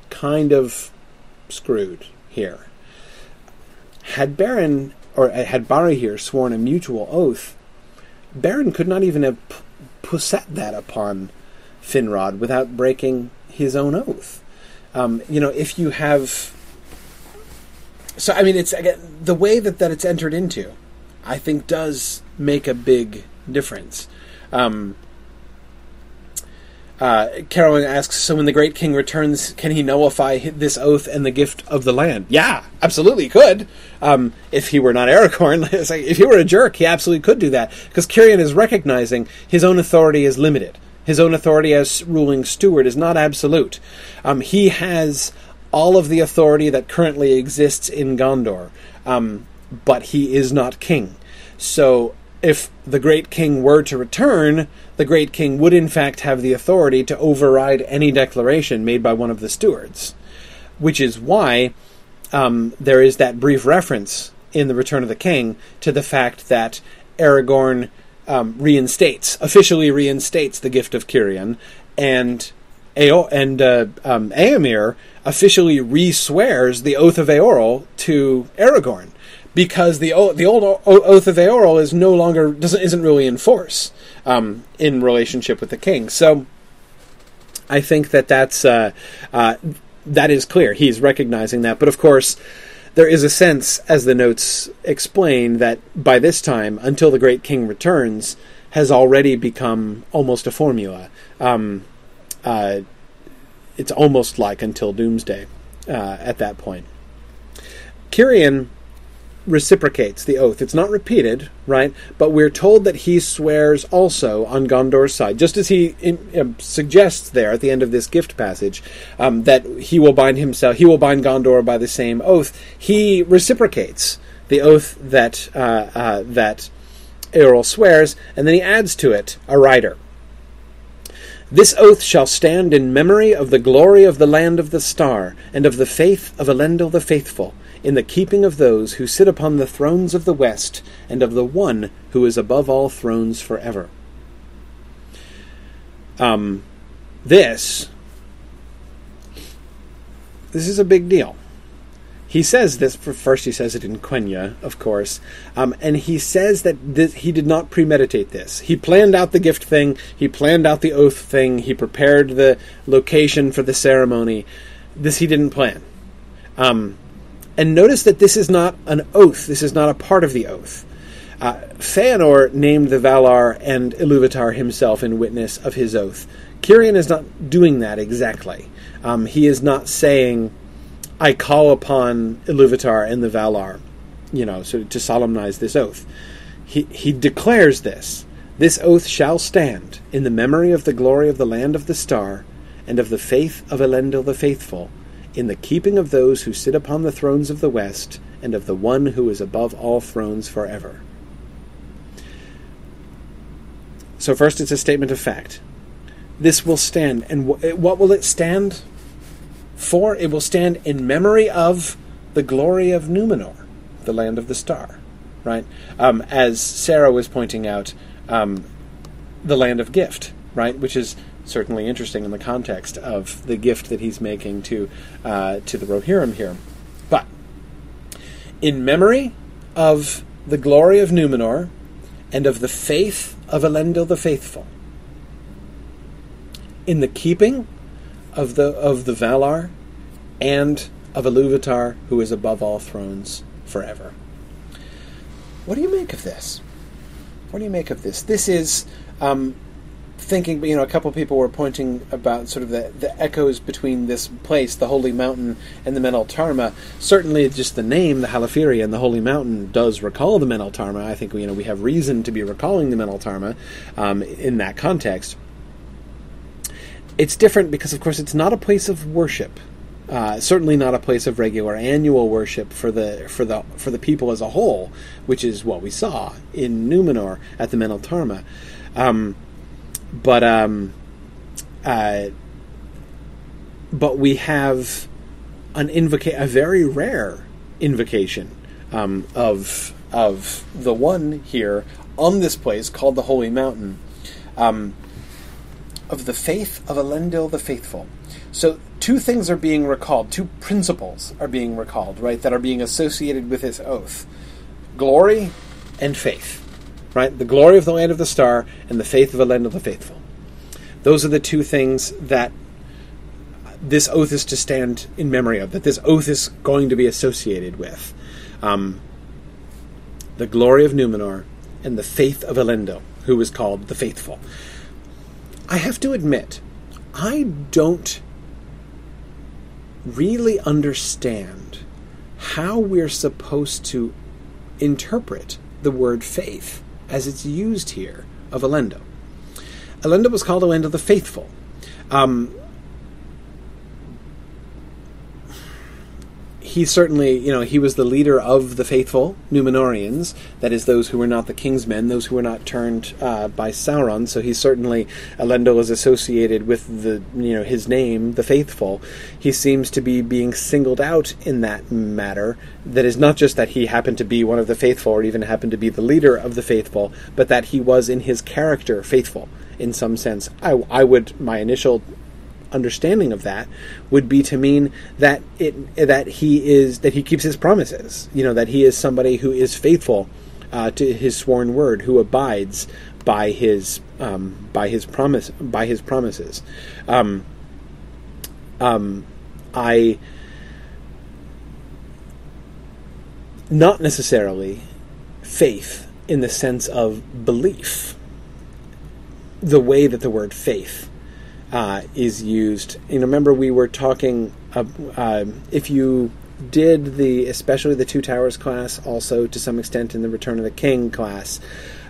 kind of screwed here. Had Beren or had Barahir sworn a mutual oath, Beren could not even have p- set that upon Finrod without breaking his own oath. Um, you know, if you have, so I mean, it's again the way that that it's entered into, I think does make a big difference. Um, uh, Carolyn asks, "So when the great king returns, can he nullify this oath and the gift of the land?" Yeah, absolutely could. Um, if he were not Aragorn, if he were a jerk, he absolutely could do that because Cirion is recognizing his own authority is limited. His own authority as ruling steward is not absolute. Um, he has all of the authority that currently exists in Gondor, um, but he is not king. So if the great king were to return, the great king would in fact have the authority to override any declaration made by one of the stewards. Which is why um, there is that brief reference in The Return of the King to the fact that Aragorn um, reinstates, officially reinstates the gift of Cirion, and Eo- and uh, um, Eomer officially re-swears the oath of Eorl to Aragorn because the the old oath of Eorl is no longer doesn't isn't really in force um, in relationship with the king. So I think that that's uh, uh, that is clear. He's recognizing that, but of course. There is a sense, as the notes explain, that by this time, until the great king returns, has already become almost a formula. Um, uh, it's almost like until doomsday uh, at that point. Cirion reciprocates the oath. It's not repeated, right? But we're told that he swears also on Gondor's side, just as he in, uh, suggests there at the end of this gift passage um, that he will bind himself, he will bind Gondor by the same oath. He reciprocates the oath that uh, uh, that Eorl swears, and then he adds to it a rider. This oath shall stand in memory of the glory of the land of the star, and of the faith of Elendil the faithful, in the keeping of those who sit upon the thrones of the west, and of the one who is above all thrones forever. Um, this, this is a big deal. he says this first. He says it in Quenya, of course, um, and he says that this, he did not premeditate this. He planned out the gift thing. He planned out the oath thing. He prepared the location for the ceremony. This he didn't plan. Um, and notice that this is not an oath. This is not a part of the oath. Uh, Feanor named the Valar and Iluvatar himself in witness of his oath. Cirion is not doing that exactly. Um, he is not saying I call upon Iluvatar and the Valar, you know, so to solemnize this oath. He, he declares this This oath shall stand in the memory of the glory of the land of the star, and of the faith of Elendil the faithful, in the keeping of those who sit upon the thrones of the west, and of the one who is above all thrones forever. So, first, it's a statement of fact. This will stand. And what will it stand for it will stand in memory of the glory of Numenor, the land of the star, right? Um, as Sarah was pointing out, um, the land of gift, right? Which is certainly interesting in the context of the gift that he's making to uh, to the Rohirrim here. But in memory of the glory of Numenor and of the faith of Elendil the faithful, in the keeping of the of the Valar and of Iluvatar, who is above all thrones forever. What do you make of this? What do you make of this? This is um, thinking. You know, a couple people were pointing about sort of the, the echoes between this place, the Holy Mountain, and the Meneltarma. Certainly, just the name, the Halifirien, and the Holy Mountain does recall the Meneltarma. I think you know we have reason to be recalling the Meneltarma um, in that context. It's different because, of course, it's not a place of worship. Uh, certainly not a place of regular annual worship for the for the for the people as a whole, which is what we saw in Numenor at the Meneltarma. Um, but um, uh, but we have an invoca- a very rare invocation um, of of the one here on this place called the Holy Mountain. Um, of the faith of Elendil the faithful. So two things are being recalled, two principles are being recalled, right, that are being associated with his oath. Glory and faith. Right? The glory of the land of the star and the faith of Elendil the faithful. Those are the two things that this oath is to stand in memory of, that this oath is going to be associated with. Um, the glory of Numenor and the faith of Elendil, who is called the faithful. I have to admit, I don't really understand how we're supposed to interpret the word faith as it's used here of Elendil. Elendil was called Elendil the Faithful. Um, he certainly, you know, he was the leader of the faithful Numenorians, that is, those who were not the king's men, those who were not turned uh, by Sauron. So he certainly, Elendil is associated with the, you know, his name, the faithful. He seems to be being singled out in that matter. That is not just that he happened to be one of the faithful, or even happened to be the leader of the faithful, but that he was in his character faithful in some sense. I, I would, my initial understanding of that would be to mean that it that he is that he keeps his promises. You know that he is somebody who is faithful uh, to his sworn word, who abides by his um, by his promise by his promises. Um, um, I not necessarily faith in the sense of belief. The way that the word faith uh, is used. You know, remember we were talking. Uh, uh, if you did the, especially the Two Towers class, also to some extent in the Return of the King class,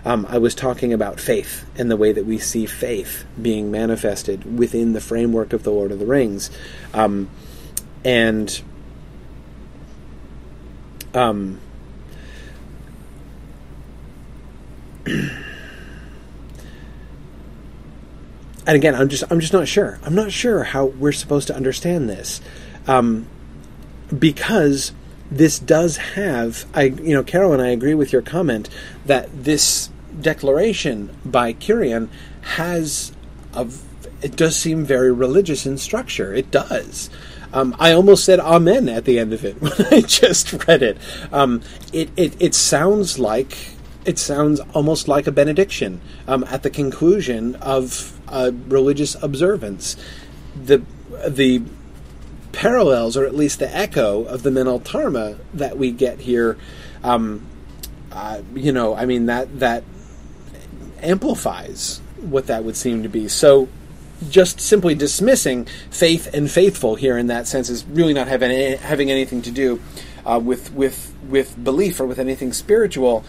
um, I was talking about faith and the way that we see faith being manifested within the framework of the Lord of the Rings, um, and. Um, and again, I'm just I'm just not sure. I'm not sure how we're supposed to understand this, um, because this does have I you know Carol and I agree with your comment that this declaration by Cirion has a it does seem very religious in structure. It does. Um, I almost said Amen at the end of it when I just read it. Um, it, it. It sounds like it sounds almost like a benediction um, at the conclusion of a religious observance. The the parallels, or at least the echo of the Meneltarma that we get here, um, uh, you know, I mean that that amplifies what that would seem to be. So just simply dismissing faith and faithful here in that sense is really not having any, having anything to do uh, with with with belief or with anything spiritual.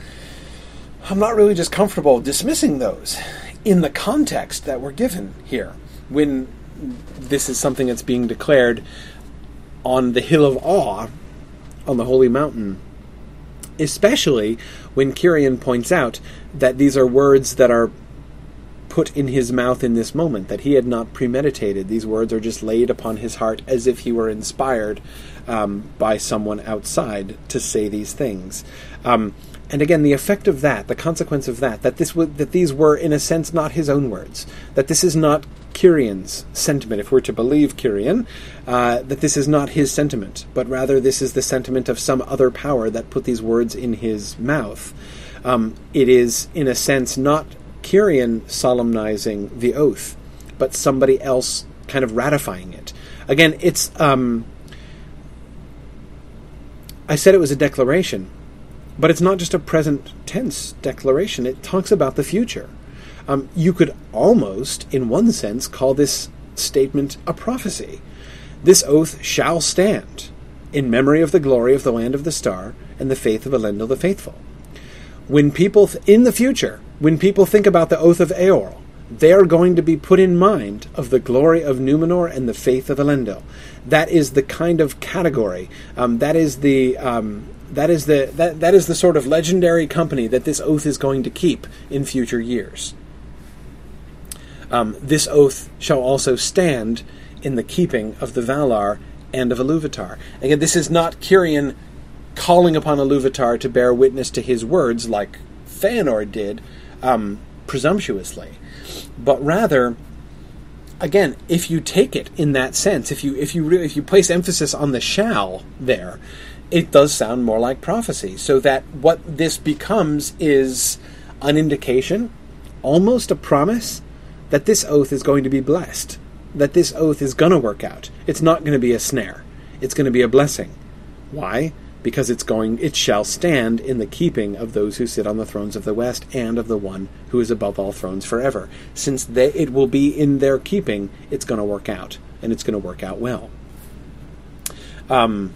I'm not really just comfortable dismissing those in the context that we're given here when this is something that's being declared on the hill of awe on the holy mountain especially when Cirion points out that these are words that are put in his mouth in this moment, that he had not premeditated. These words are just laid upon his heart as if he were inspired um, by someone outside to say these things. Um, and again, the effect of that, the consequence of that, that this w- that these were in a sense not his own words, that this is not Cirion's sentiment, if we're to believe Cirion, uh, that this is not his sentiment, but rather this is the sentiment of some other power that put these words in his mouth. Um, it is, in a sense, not Cirion solemnizing the oath, but somebody else kind of ratifying it. Again, it's. Um, I said it was a declaration, but it's not just a present tense declaration. It talks about the future. Um, you could almost, in one sense, call this statement a prophecy. This oath shall stand in memory of the glory of the land of the star and the faith of Elendil the faithful. When people, th- in the future, when people think about the oath of Eorl, they are going to be put in mind of the glory of Numenor and the faith of Elendil. That is the kind of category. Um, that is the um, that is the that, that is the sort of legendary company that this oath is going to keep in future years. Um, this oath shall also stand in the keeping of the Valar and of Iluvatar. Again, this is not Cirion calling upon Iluvatar to bear witness to his words like Feanor did, um, presumptuously, but rather, again, if you take it in that sense, if you if you if you place emphasis on the shall there, it does sound more like prophecy. So that what this becomes is an indication, almost a promise, that this oath is going to be blessed, that this oath is going to work out. It's not going to be a snare. It's going to be a blessing. Why? because it's going it shall stand in the keeping of those who sit on the thrones of the west and of the one who is above all thrones forever since they, it will be in their keeping it's going to work out and it's going to work out well um,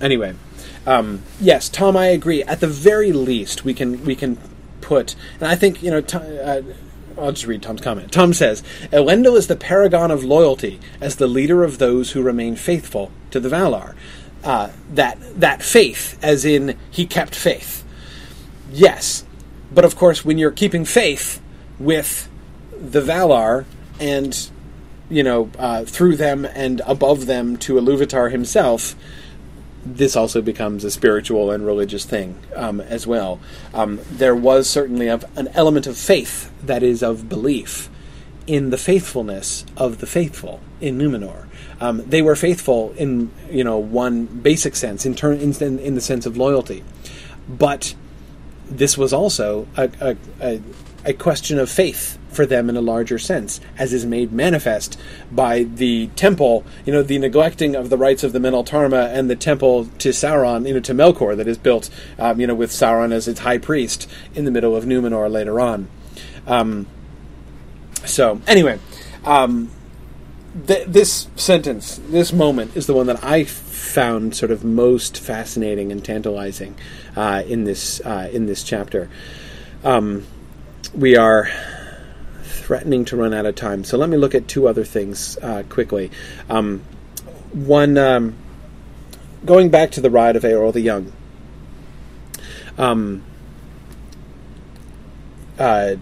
anyway um, yes tom i agree at the very least we can we can put and i think you know uh, I'll just read Tom's comment. Tom says, Elendil is the paragon of loyalty as the leader of those who remain faithful to the Valar. Uh, that that faith, as in he kept faith. Yes, but of course, when you're keeping faith with the Valar and you know uh, through them and above them to Iluvatar himself, this also becomes a spiritual and religious thing um, as well. Um, there was certainly a, an element of faith that is of belief in the faithfulness of the faithful in Numenor. Um, they were faithful in you know one basic sense, in, turn, in, in the sense of loyalty, but this was also a, a, a, a question of faith for them in a larger sense, as is made manifest by the temple, you know, the neglecting of the rites of the Meneltarma and the temple to Sauron, you know, to Melkor that is built, um, you know, with Sauron as its high priest in the middle of Numenor later on. Um, so, anyway, um, th- this sentence, this moment, is the one that I found sort of most fascinating and tantalizing uh, in this uh, in this chapter. Um, we are threatening to run out of time, so let me look at two other things uh, quickly. Um, one, um, going back to the ride of Eorl the Young. Um, uh,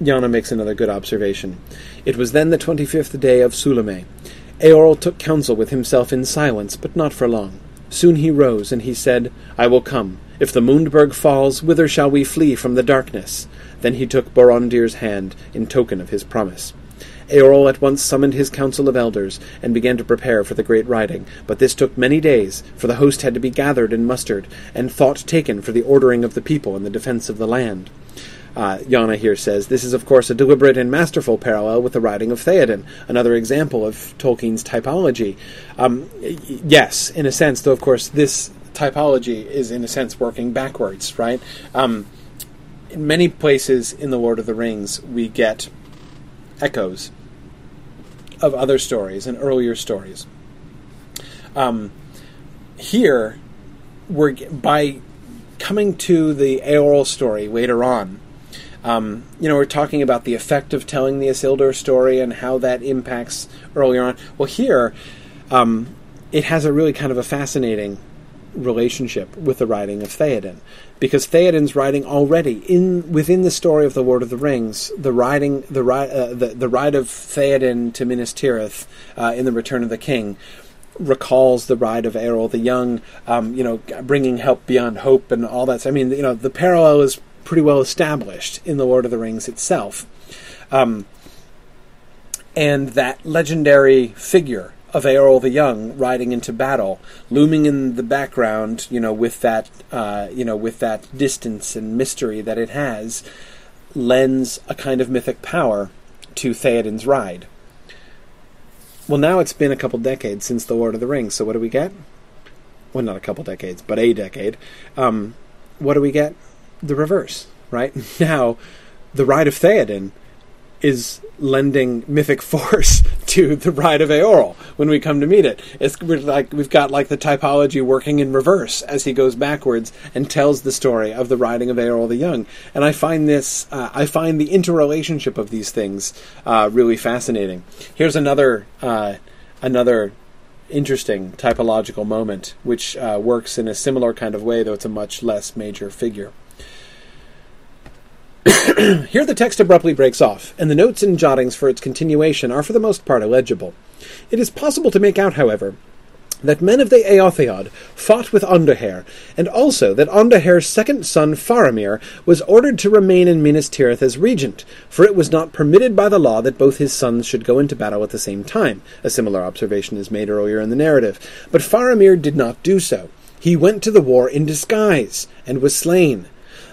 Yana makes another good observation. It was then the twenty fifth day of Sulime. Eorl took counsel with himself in silence, but not for long. Soon he rose, and he said, I will come. If the Mundburg falls, whither shall we flee from the darkness? Then he took Borondir's hand in token of his promise. Eorl at once summoned his council of elders and began to prepare for the great riding, but this took many days, for the host had to be gathered and mustered, and thought taken for the ordering of the people and the defence of the land. Uh, Yana here says this is, of course, a deliberate and masterful parallel with the riding of Theoden, another example of Tolkien's typology. Um, yes, in a sense, though, of course, this typology is, in a sense, working backwards, right? Um, in many places in the Lord of the Rings, we get echoes of other stories and earlier stories. Um, here, we're by coming to the Eorl story later on. Um, you know, we're talking about the effect of telling the Isildur story and how that impacts earlier on. Well, here, um, it has a really kind of a fascinating relationship with the riding of Theoden, because Theoden's riding already in within the story of the Lord of the Rings, the riding the uh, the, the ride of Theoden to Minas Tirith uh, in the Return of the King recalls the ride of Eorl the Young, um, you know, bringing help beyond hope and all that. I mean, you know, the parallel is pretty well established in the Lord of the Rings itself. Um, and that legendary figure of Eorl the Young riding into battle, looming in the background, you know, with that, uh, you know, with that distance and mystery that it has, lends a kind of mythic power to Theoden's ride. Well, now it's been a couple decades since the Lord of the Rings, so what do we get? Well, not a couple decades, but a decade. Um, what do we get? The reverse, right? Now, the ride of Theoden is lending mythic force to the Ride of Eorl when we come to meet it. It's like we've got like the typology working in reverse as he goes backwards and tells the story of the riding of Eorl the Young. And I find this, uh, I find the interrelationship of these things uh, really fascinating. Here's another, uh, another interesting typological moment which uh, works in a similar kind of way, though it's a much less major figure. Here the text abruptly breaks off, and the notes and jottings for its continuation are for the most part illegible. It is possible to make out, however, that men of the Eotheod fought with Ondoher, and also that Ondoher's second son Faramir was ordered to remain in Minas Tirith as regent, for it was not permitted by the law that both his sons should go into battle at the same time. A similar observation is made earlier in the narrative. But Faramir did not do so. He went to the war in disguise, and was slain.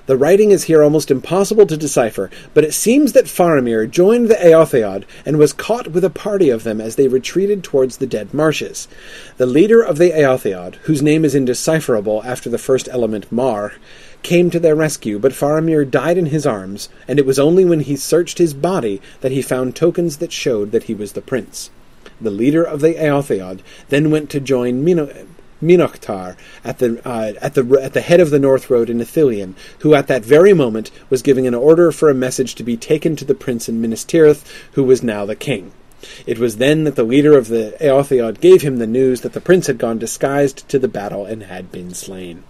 The writing is here almost impossible to decipher, but it seems that Faramir joined the Eotheod and was caught with a party of them as they retreated towards the dead marshes. The leader of the Eotheod, whose name is indecipherable after the first element Mar, came to their rescue, but Faramir died in his arms, and it was only when he searched his body that he found tokens that showed that he was the prince. The leader of the Eotheod then went to join Mino- Minohtar at the uh, at the at the head of the North Road in Ithilien, who at that very moment was giving an order for a message to be taken to the prince in Minas Tirith, who was now the king. It was then that the leader of the Eotheod gave him the news that the prince had gone disguised to the battle and had been slain.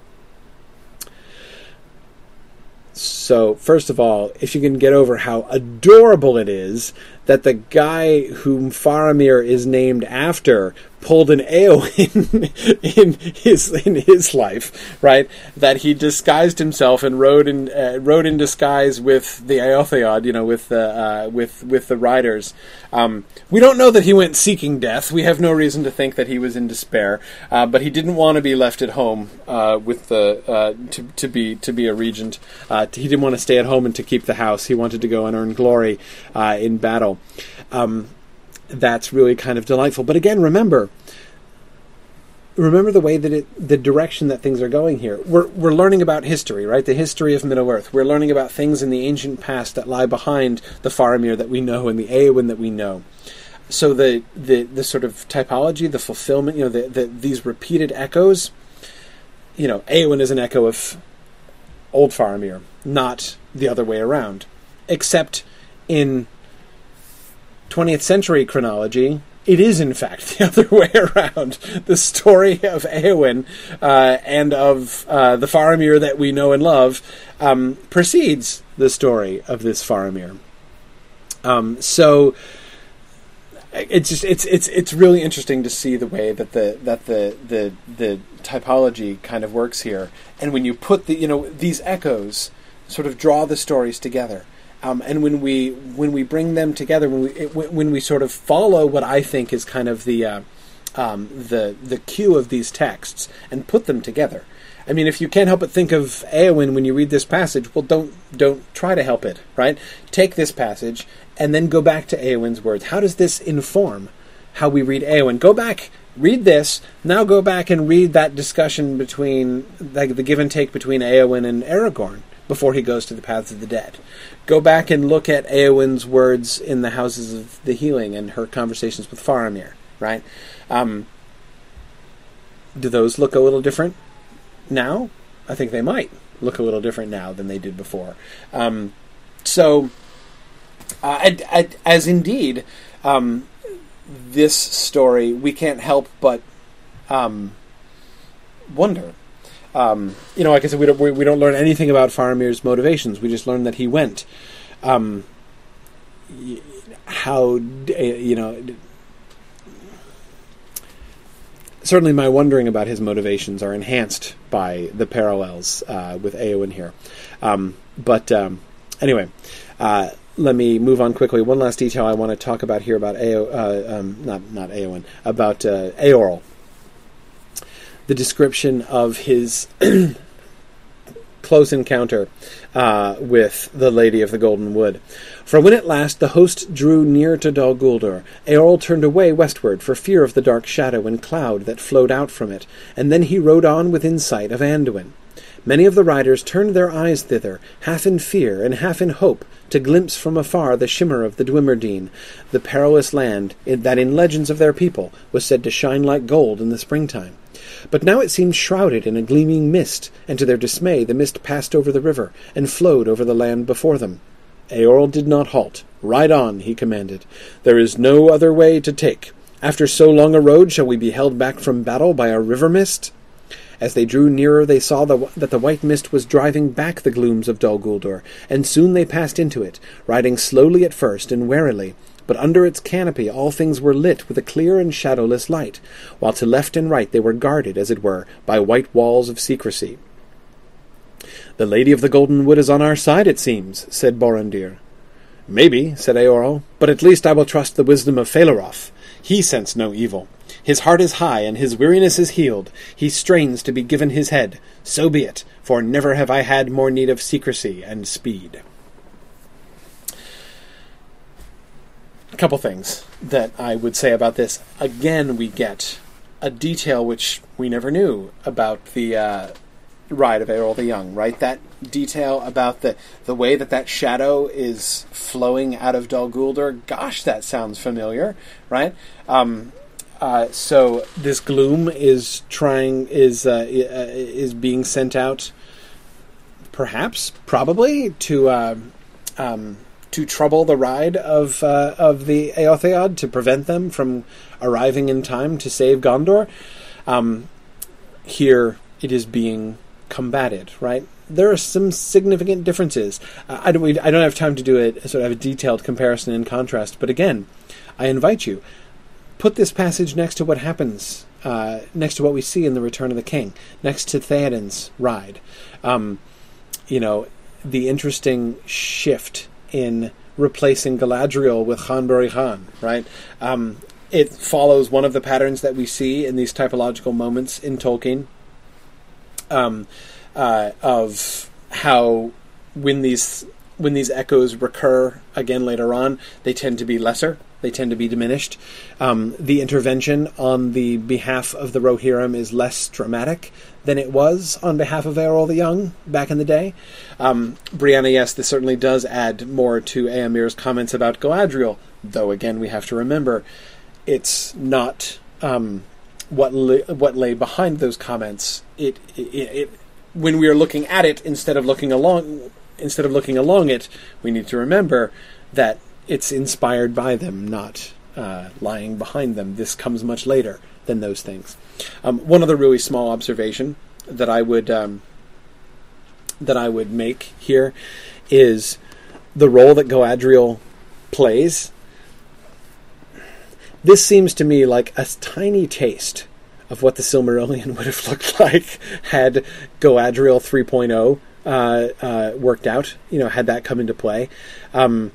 So, first of all, if you can get over how adorable it is that the guy whom Faramir is named after pulled an Eowyn in his in his life, right? That he disguised himself and rode in uh, rode in disguise with the Eotheod, you know, with the uh, with with the riders. Um, we don't know that he went seeking death. We have no reason to think that he was in despair, uh, but he didn't want to be left at home uh, with the uh, to to be to be a regent. Uh, he didn't want to stay at home and to keep the house. He wanted to go and earn glory in battle. Um, that's really kind of delightful. But again, remember, remember the way that it, the direction that things are going here. We're we're learning about history, right? The history of Middle Earth. We're learning about things in the ancient past that lie behind the Faramir that we know and the Eowyn that we know. So the the the sort of typology, the fulfillment, you know, the, the these repeated echoes. You know, Eowyn is an echo of old Faramir, not the other way around, except in 20th century chronology, it is in fact the other way around. The story of Eowyn uh, and of uh, the Faramir that we know and love um, precedes the story of this Faramir. Um, so it's just it's it's it's really interesting to see the way that the that the the the typology kind of works here, and when you put the you know these echoes sort of draw the stories together Um, and when we when we bring them together, when we it, when we sort of follow what I think is kind of the uh, um, the the cue of these texts and put them together. I mean, if you can't help but think of Eowyn when you read this passage, well, don't don't try to help it, right? Take this passage and then go back to Eowyn's words. How does this inform how we read Eowyn? Go back, read this. Now go back and read that discussion between like the give and take between Eowyn and Aragorn before he goes to the paths of the dead. Go back and look at Eowyn's words in the Houses of the Healing and her conversations with Faramir, right? Um, do those look a little different now? I think they might look a little different now than they did before. Um, so, uh, as indeed, um, this story, we can't help but um, wonder um, you know, like I said, we don't we, we, don't learn anything about Faramir's motivations. We just learn that he went. Um, how you know? Certainly, my wondering about his motivations are enhanced by the parallels uh, with Eowyn here. Um, but um, anyway, uh, let me move on quickly. One last detail I want to talk about here about Eo, uh, um, not not Eowyn, about uh, Eorl the description of his close encounter uh, with the Lady of the Golden Wood. For when at last the host drew near to Dol Guldur, Eorl turned away westward for fear of the dark shadow and cloud that flowed out from it, and then he rode on within sight of Anduin. Many of the riders turned their eyes thither, half in fear and half in hope, to glimpse from afar the shimmer of the Dwimordene, the perilous land that in legends of their people was said to shine like gold in the springtime. But now it seemed shrouded in a gleaming mist, and to their dismay the mist passed over the river, and flowed over the land before them. Eorl did not halt. Ride on, he commanded. There is no other way to take. After so long a road, shall we be held back from battle by a river mist? As they drew nearer, they saw the, that the white mist was driving back the glooms of Dol Guldur, and soon they passed into it, riding slowly at first and warily. But under its canopy all things were lit with a clear and shadowless light, while to left and right they were guarded, as it were, by white walls of secrecy. The Lady of the Golden Wood is on our side, it seems, said Borondir. Maybe, said Eorl, but at least I will trust the wisdom of Felarof. He scents no evil. His heart is high, and his weariness is healed. He strains to be given his head. So be it, for never have I had more need of secrecy and speed. A couple things that I would say about this. Again, we get a detail which we never knew about the uh, ride of Eorl the Young, right? That detail about the, the way that that shadow is flowing out of Dol Guldur. Gosh, that sounds familiar, right? Um, uh, so this gloom is trying is uh, uh, is being sent out, perhaps, probably to uh, um, to trouble the ride of uh, of the Eotheod to prevent them from arriving in time to save Gondor. Um, here it is being combated, right? There are some significant differences. I don't, I don't have time to do a sort of a detailed comparison and contrast, but again, I invite you put this passage next to what happens, uh, next to what we see in the Return of the King, next to Theoden's ride. Um, you know, the interesting shift in replacing Galadriel with Khan Khan, right? Um, it follows one of the patterns that we see in these typological moments in Tolkien um, uh, of how when these when these echoes recur again later on, they tend to be lesser they tend to be diminished. Um, the intervention on the behalf of the Rohirrim is less dramatic than it was on behalf of Eorl the Young back in the day. Um, Brianna, yes, this certainly does add more to Eomer's comments about Galadriel, though again we have to remember it's not um, what what lay behind those comments. It, it, it when we are looking at it instead of looking along instead of looking along it, we need to remember that it's inspired by them, not uh, lying behind them. This comes much later than those things. Um, one other really small observation that I would um, that I would make here is the role that Galadriel plays. This seems to me like a tiny taste of what the Silmarillion would have looked like had Galadriel 3.0 uh, uh, worked out. You know, had that come into play. Um,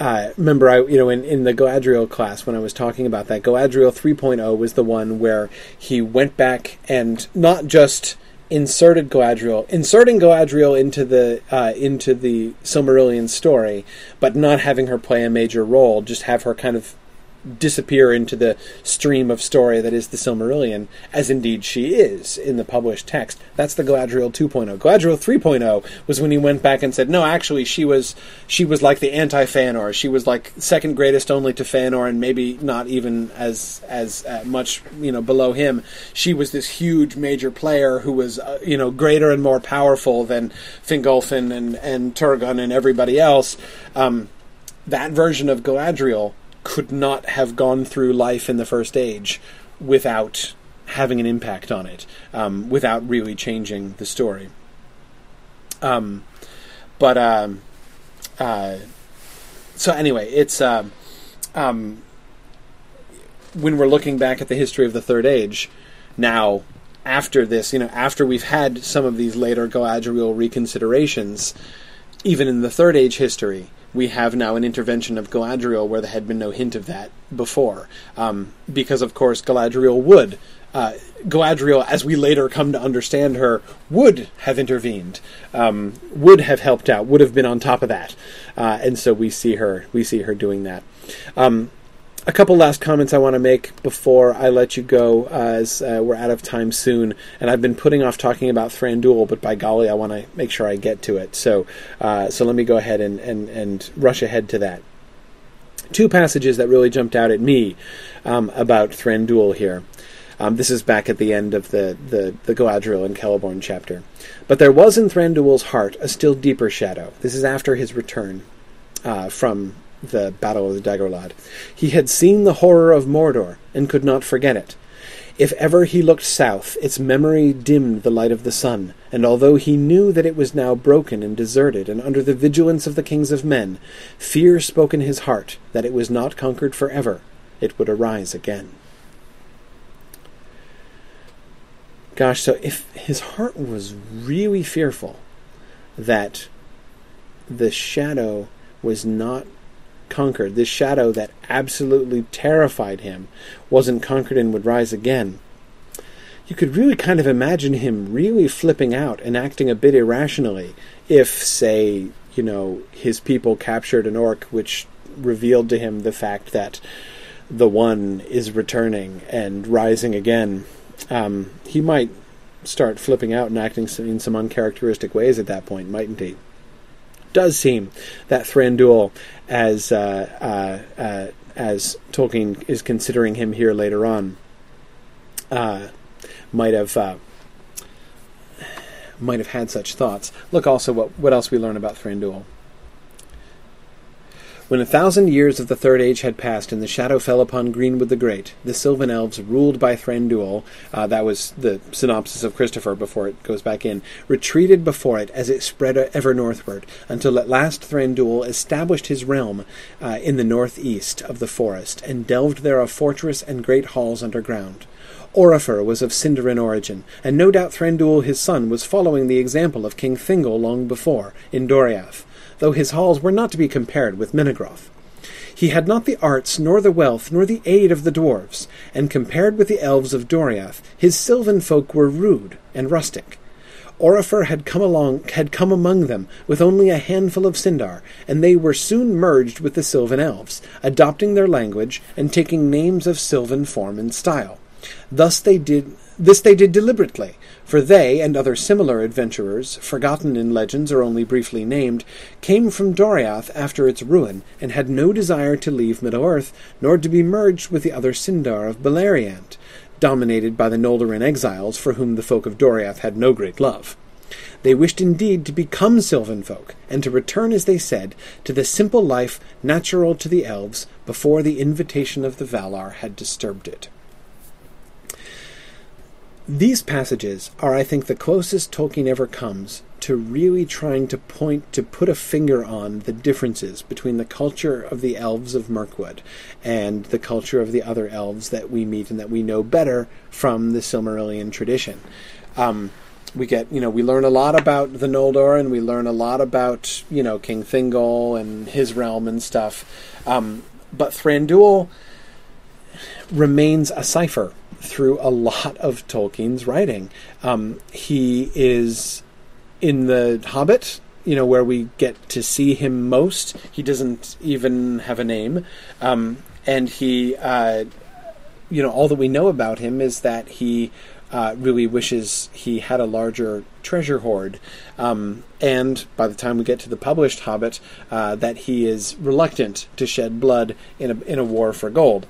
uh, remember, I you know in, in the Galadriel class when I was talking about that, Galadriel 3.0 was the one where he went back and not just inserted Galadriel, inserting Galadriel into the uh, into the Silmarillion story, but not having her play a major role, just have her kind of disappear into the stream of story that is the Silmarillion, as indeed she is in the published text. That's the Galadriel 2.0. Galadriel 3.0 was when he went back and said, no, actually, she was she was like the anti-Feanor. She was like second greatest only to Feanor, and maybe not even as as uh, much you know below him. She was this huge major player who was uh, you know greater and more powerful than Fingolfin and and Turgon and everybody else. Um, that version of Galadriel could not have gone through life in the first age without having an impact on it, um, without really changing the story. Um, but um, uh, so anyway, it's um, um, when we're looking back at the history of the Third Age now. After this, you know, after we've had some of these later Galadriel reconsiderations, even in the Third Age history, we have now an intervention of Galadriel where there had been no hint of that before. Um, because, of course, Galadriel would. Uh, Galadriel, as we later come to understand her, would have intervened, um, would have helped out, would have been on top of that, uh, and so we see her, we see her doing that. Um, a couple last comments I want to make before I let you go, uh, as uh, we're out of time soon. And I've been putting off talking about Thranduil, but by golly, I want to make sure I get to it. So, uh, so let me go ahead and, and, and rush ahead to that. Two passages that really jumped out at me um, about Thranduil here. Um, this is back at the end of the, the, the Galadriel and Celeborn chapter. But there was in Thranduil's heart a still deeper shadow. This is after his return uh, from the Battle of the Dagorlad. He had seen the horror of Mordor and could not forget it. If ever he looked south, its memory dimmed the light of the sun, and although he knew that it was now broken and deserted and under the vigilance of the kings of men, fear spoke in his heart that it was not conquered for ever, it would arise again. Gosh, so if his heart was really fearful that the shadow was not conquered, this shadow that absolutely terrified him, wasn't conquered and would rise again. You could really kind of imagine him really flipping out and acting a bit irrationally if, say, you know, his people captured an orc which revealed to him the fact that the one is returning and rising again. Um, he might start flipping out and acting in some uncharacteristic ways at that point, mightn't he? does seem that Thranduil, as uh, uh, uh, as Tolkien is considering him here later on, uh, might have uh, might have had such thoughts. Look also what what else we learn about Thranduil. When a thousand years of the Third Age had passed and the shadow fell upon Greenwood the Great, the Sylvan Elves, ruled by Thranduil, uh, that was the synopsis of Christopher before it goes back in, retreated before it as it spread ever northward, until at last Thranduil established his realm uh, in the northeast of the forest, and delved there a fortress and great halls underground. Oropher was of Sindarin origin, and no doubt Thranduil his son was following the example of King Thingol long before, in Doriath though his halls were not to be compared with Menegroth. He had not the arts, nor the wealth, nor the aid of the dwarfs, and compared with the elves of Doriath, his sylvan folk were rude and rustic. Oropher had come along had come among them with only a handful of Sindar, and they were soon merged with the Sylvan elves, adopting their language and taking names of Sylvan form and style. Thus they did this they did deliberately, for they and other similar adventurers, forgotten in legends or only briefly named, came from Doriath after its ruin, and had no desire to leave Middle-earth, nor to be merged with the other Sindar of Beleriand, dominated by the Noldorin exiles for whom the folk of Doriath had no great love. They wished indeed to become sylvan folk, and to return, as they said, to the simple life natural to the elves before the invitation of the Valar had disturbed it. These passages are, I think, the closest Tolkien ever comes to really trying to point to put a finger on the differences between the culture of the elves of Mirkwood and the culture of the other elves that we meet and that we know better from the Silmarillion tradition. Um, we get you know we learn a lot about the Noldor and we learn a lot about you know King Thingol and his realm and stuff. Um, but Thranduil remains a cipher through a lot of Tolkien's writing. Um, he is in the Hobbit, you know, where we get to see him most. He doesn't even have a name, um, and he, uh, you know, all that we know about him is that he. Uh, really wishes he had a larger treasure hoard. Um, and by the time we get to the published Hobbit, uh, that he is reluctant to shed blood in a, in a war for gold.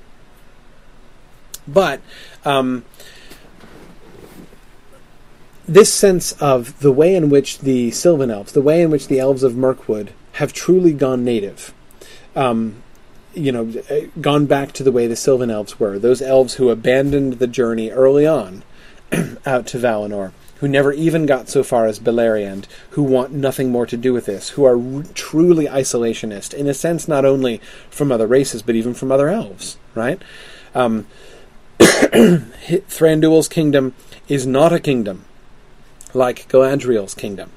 But um, this sense of the way in which the Sylvan Elves, the way in which the Elves of Mirkwood have truly gone native, um, you know, gone back to the way the Sylvan Elves were, those elves who abandoned the journey early on out to Valinor, who never even got so far as Beleriand, who want nothing more to do with this, who are r- truly isolationist, in a sense, not only from other races, but even from other elves, right? Um, Thranduil's kingdom is not a kingdom like Galadriel's kingdom.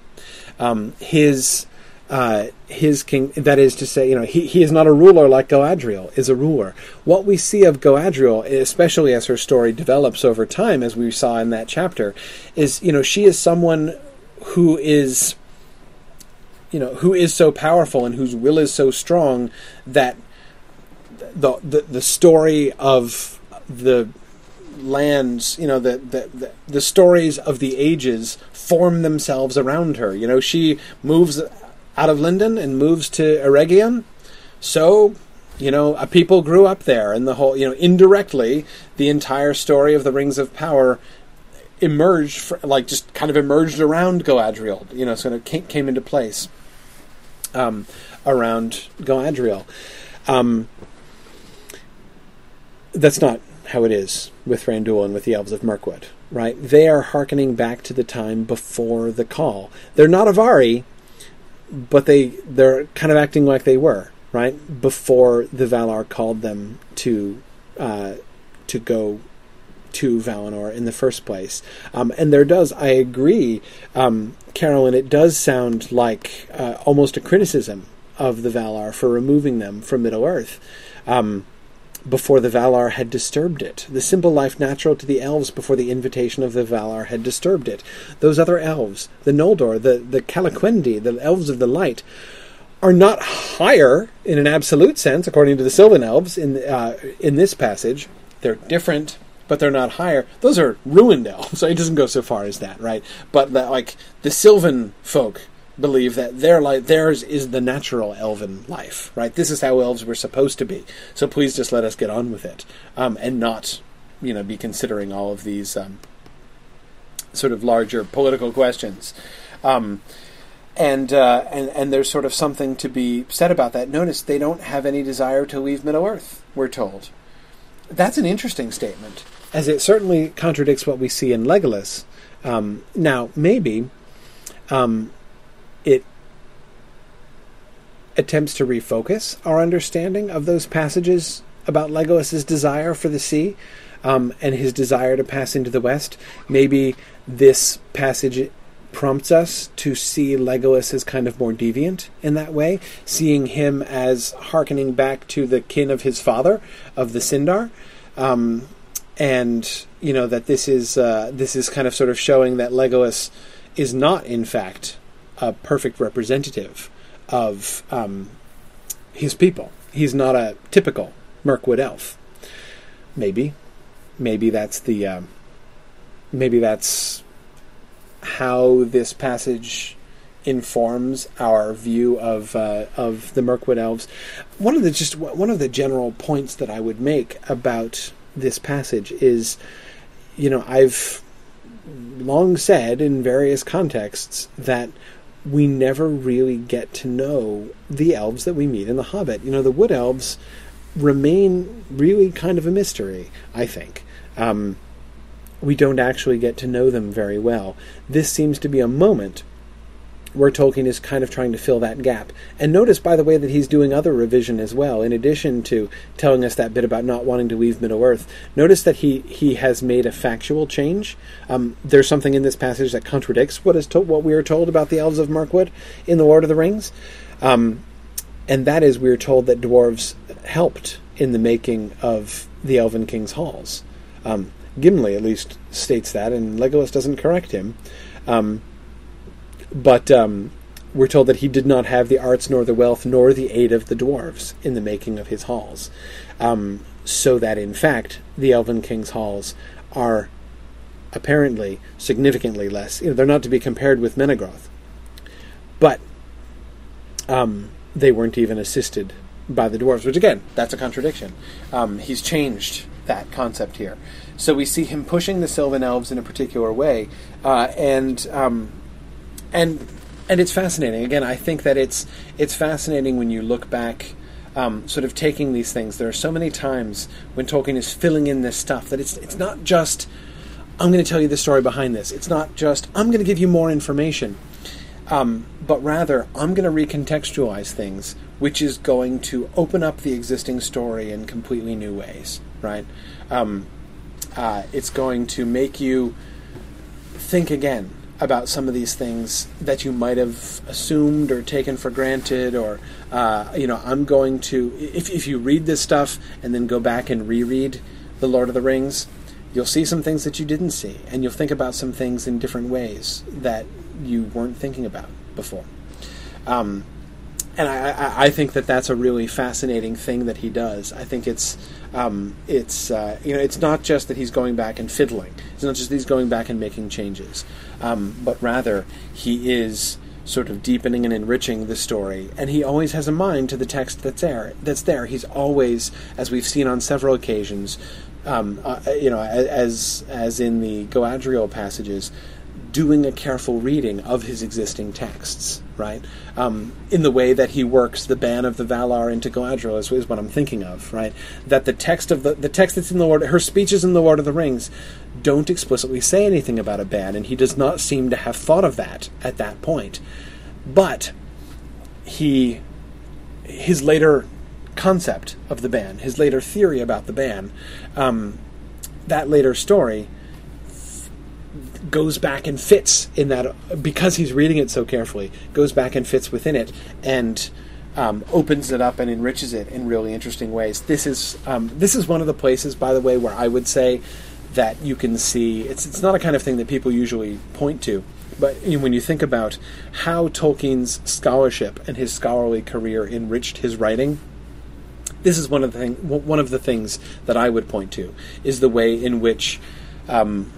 Um, his uh, his king, that is to say, you know, he, he is not a ruler like Galadriel is a ruler. What we see of Galadriel, especially as her story develops over time, as we saw in that chapter, is you know she is someone who is you know who is so powerful and whose will is so strong that the the, the story of the lands, you know, the, the, the, stories of the ages form themselves around her. You know, she moves out of Lindon and moves to Eregion. So, you know, a people grew up there, and the whole, you know, indirectly, the entire story of the Rings of Power emerged, like, just kind of emerged around Galadriel. You know, sort of came, came into place um, around Galadriel. Um, that's not how it is with Thranduil and with the Elves of Mirkwood, right? They are hearkening back to the time before the call. They're not Avari, but they they're kind of acting like they were, right? Before the Valar called them to uh, to go to Valinor in the first place. Um, and there does, I agree, um, Carolyn, it does sound like uh, almost a criticism of the Valar for removing them from Middle Earth. Um, before the Valar had disturbed it. The simple life natural to the elves before the invitation of the Valar had disturbed it. Those other elves, the Noldor, the, the Calaquendi, the elves of the light, are not higher in an absolute sense, according to the Sylvan elves in uh, in this passage. They're different, but they're not higher. Those are ruined elves, so it doesn't go so far as that, right? But like the Sylvan folk believe that their life, theirs is the natural elven life, right? This is how elves were supposed to be. So please just let us get on with it, um, and not, you know, be considering all of these um, sort of larger political questions. Um, and uh, and and there's sort of something to be said about that. Notice they don't have any desire to leave Middle Earth. We're told. That's an interesting statement, as it certainly contradicts what we see in Legolas. Um, now, maybe um, it attempts to refocus our understanding of those passages about Legolas's desire for the sea um, and his desire to pass into the west. Maybe this passage prompts us to see Legolas as kind of more deviant in that way, seeing him as hearkening back to the kin of his father, of the Sindar. Um, and you know that this is uh, this is kind of sort of showing that Legolas is not, in fact, a perfect representative of um, his people. He's not a typical Mirkwood elf. Maybe, maybe that's the um, maybe that's how this passage informs our view of uh, of the Mirkwood elves. One of the just one of the general points that I would make about this passage is, you know, I've long said in various contexts that we never really get to know the elves that we meet in The Hobbit. You know, the wood elves remain really kind of a mystery, I think. Um, we don't actually get to know them very well. This seems to be a moment where Tolkien is kind of trying to fill that gap. And notice, by the way, that he's doing other revision as well. In addition to telling us that bit about not wanting to leave Middle Earth, notice that he he has made a factual change. Um, there's something in this passage that contradicts what is to- what we are told about the elves of Mirkwood in the Lord of the Rings, um, and that is we are told that dwarves helped in the making of the Elven King's halls. Um, Gimli at least states that, and Legolas doesn't correct him. Um, but um, we're told that he did not have the arts nor the wealth nor the aid of the dwarves in the making of his halls. Um, so that in fact, the Elven King's halls are apparently significantly less. You know, they're not to be compared with Menegroth, but um, they weren't even assisted by the dwarves. Which again, that's a contradiction. Um, he's changed that concept here. So we see him pushing the Sylvan elves in a particular way, uh, and um, and and it's fascinating. Again, I think that it's it's fascinating when you look back, um, sort of taking these things. There are so many times when Tolkien is filling in this stuff that it's it's not just I'm going to tell you the story behind this. It's not just I'm going to give you more information, um, but rather I'm going to recontextualize things, which is going to open up the existing story in completely new ways. Right? Um, uh, it's going to make you think again about some of these things that you might have assumed or taken for granted or uh, you know i'm going to if, if you read this stuff and then go back and reread the lord of the rings you'll see some things that you didn't see and you'll think about some things in different ways that you weren't thinking about before um, and I, I, I, think that that's a really fascinating thing that he does. I think it's um, it's uh, you know it's not just that he's going back and fiddling. It's not just that he's going back and making changes, um, but rather he is sort of deepening and enriching the story, and he always has a mind to the text that's there. That's there. He's always, as we've seen on several occasions, um, uh, you know, as as in the Galadriel passages, doing a careful reading of his existing texts, right? Um, in the way that he works the ban of the Valar into Galadriel is, is, what I'm thinking of, right? That the text of the the text that's in the Lord, her speeches in the Lord of the Rings, don't explicitly say anything about a ban, and he does not seem to have thought of that at that point. But he, his later concept of the ban, his later theory about the ban, um, that later story goes back and fits in that because he's reading it so carefully goes back and fits within it and um, opens it up and enriches it in really interesting ways. This is um, this is one of the places by the way where I would say that you can see it's it's not a kind of thing that people usually point to but when you think about how Tolkien's scholarship and his scholarly career enriched his writing this is one of the thing, one of the things that I would point to is the way in which um,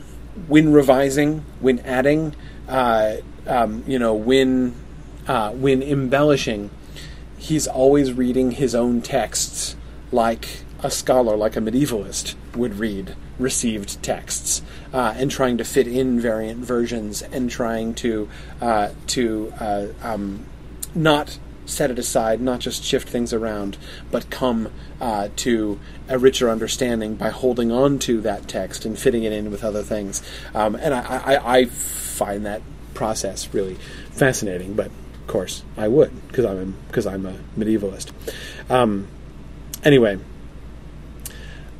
when revising, when adding, uh, um, you know, when uh, when embellishing, he's always reading his own texts like a scholar, like a medievalist would read received texts, uh, and trying to fit in variant versions and trying to uh, to uh, um, not set it aside, not just shift things around, but come uh, to a richer understanding by holding on to that text and fitting it in with other things. Um, and I, I, I, find that process really fascinating. But of course, I would because I'm because I'm a medievalist. Um, anyway.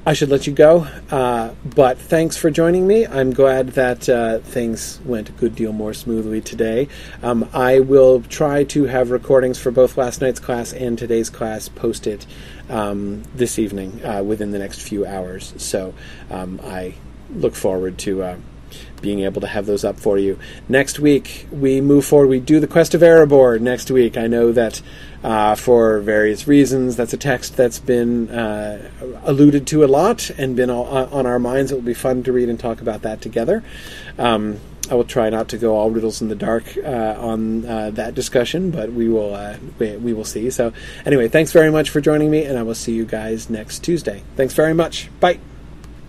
I should let you go. Uh, but thanks for joining me. I'm glad that uh, things went a good deal more smoothly today. Um, I will try to have recordings for both last night's class and today's class posted um, this evening uh, within the next few hours. So um, I look forward to uh, being able to have those up for you. Next week, we move forward. We do the Quest of Erebor next week. I know that uh, for various reasons, that's a text that's been uh, alluded to a lot and been all, uh, on our minds. It will be fun to read and talk about that together. Um, I will try not to go all riddles in the dark uh, on uh, that discussion, but we will uh, we, we, will see. So anyway, thanks very much for joining me, and I will see you guys next Tuesday. Thanks very much. Bye.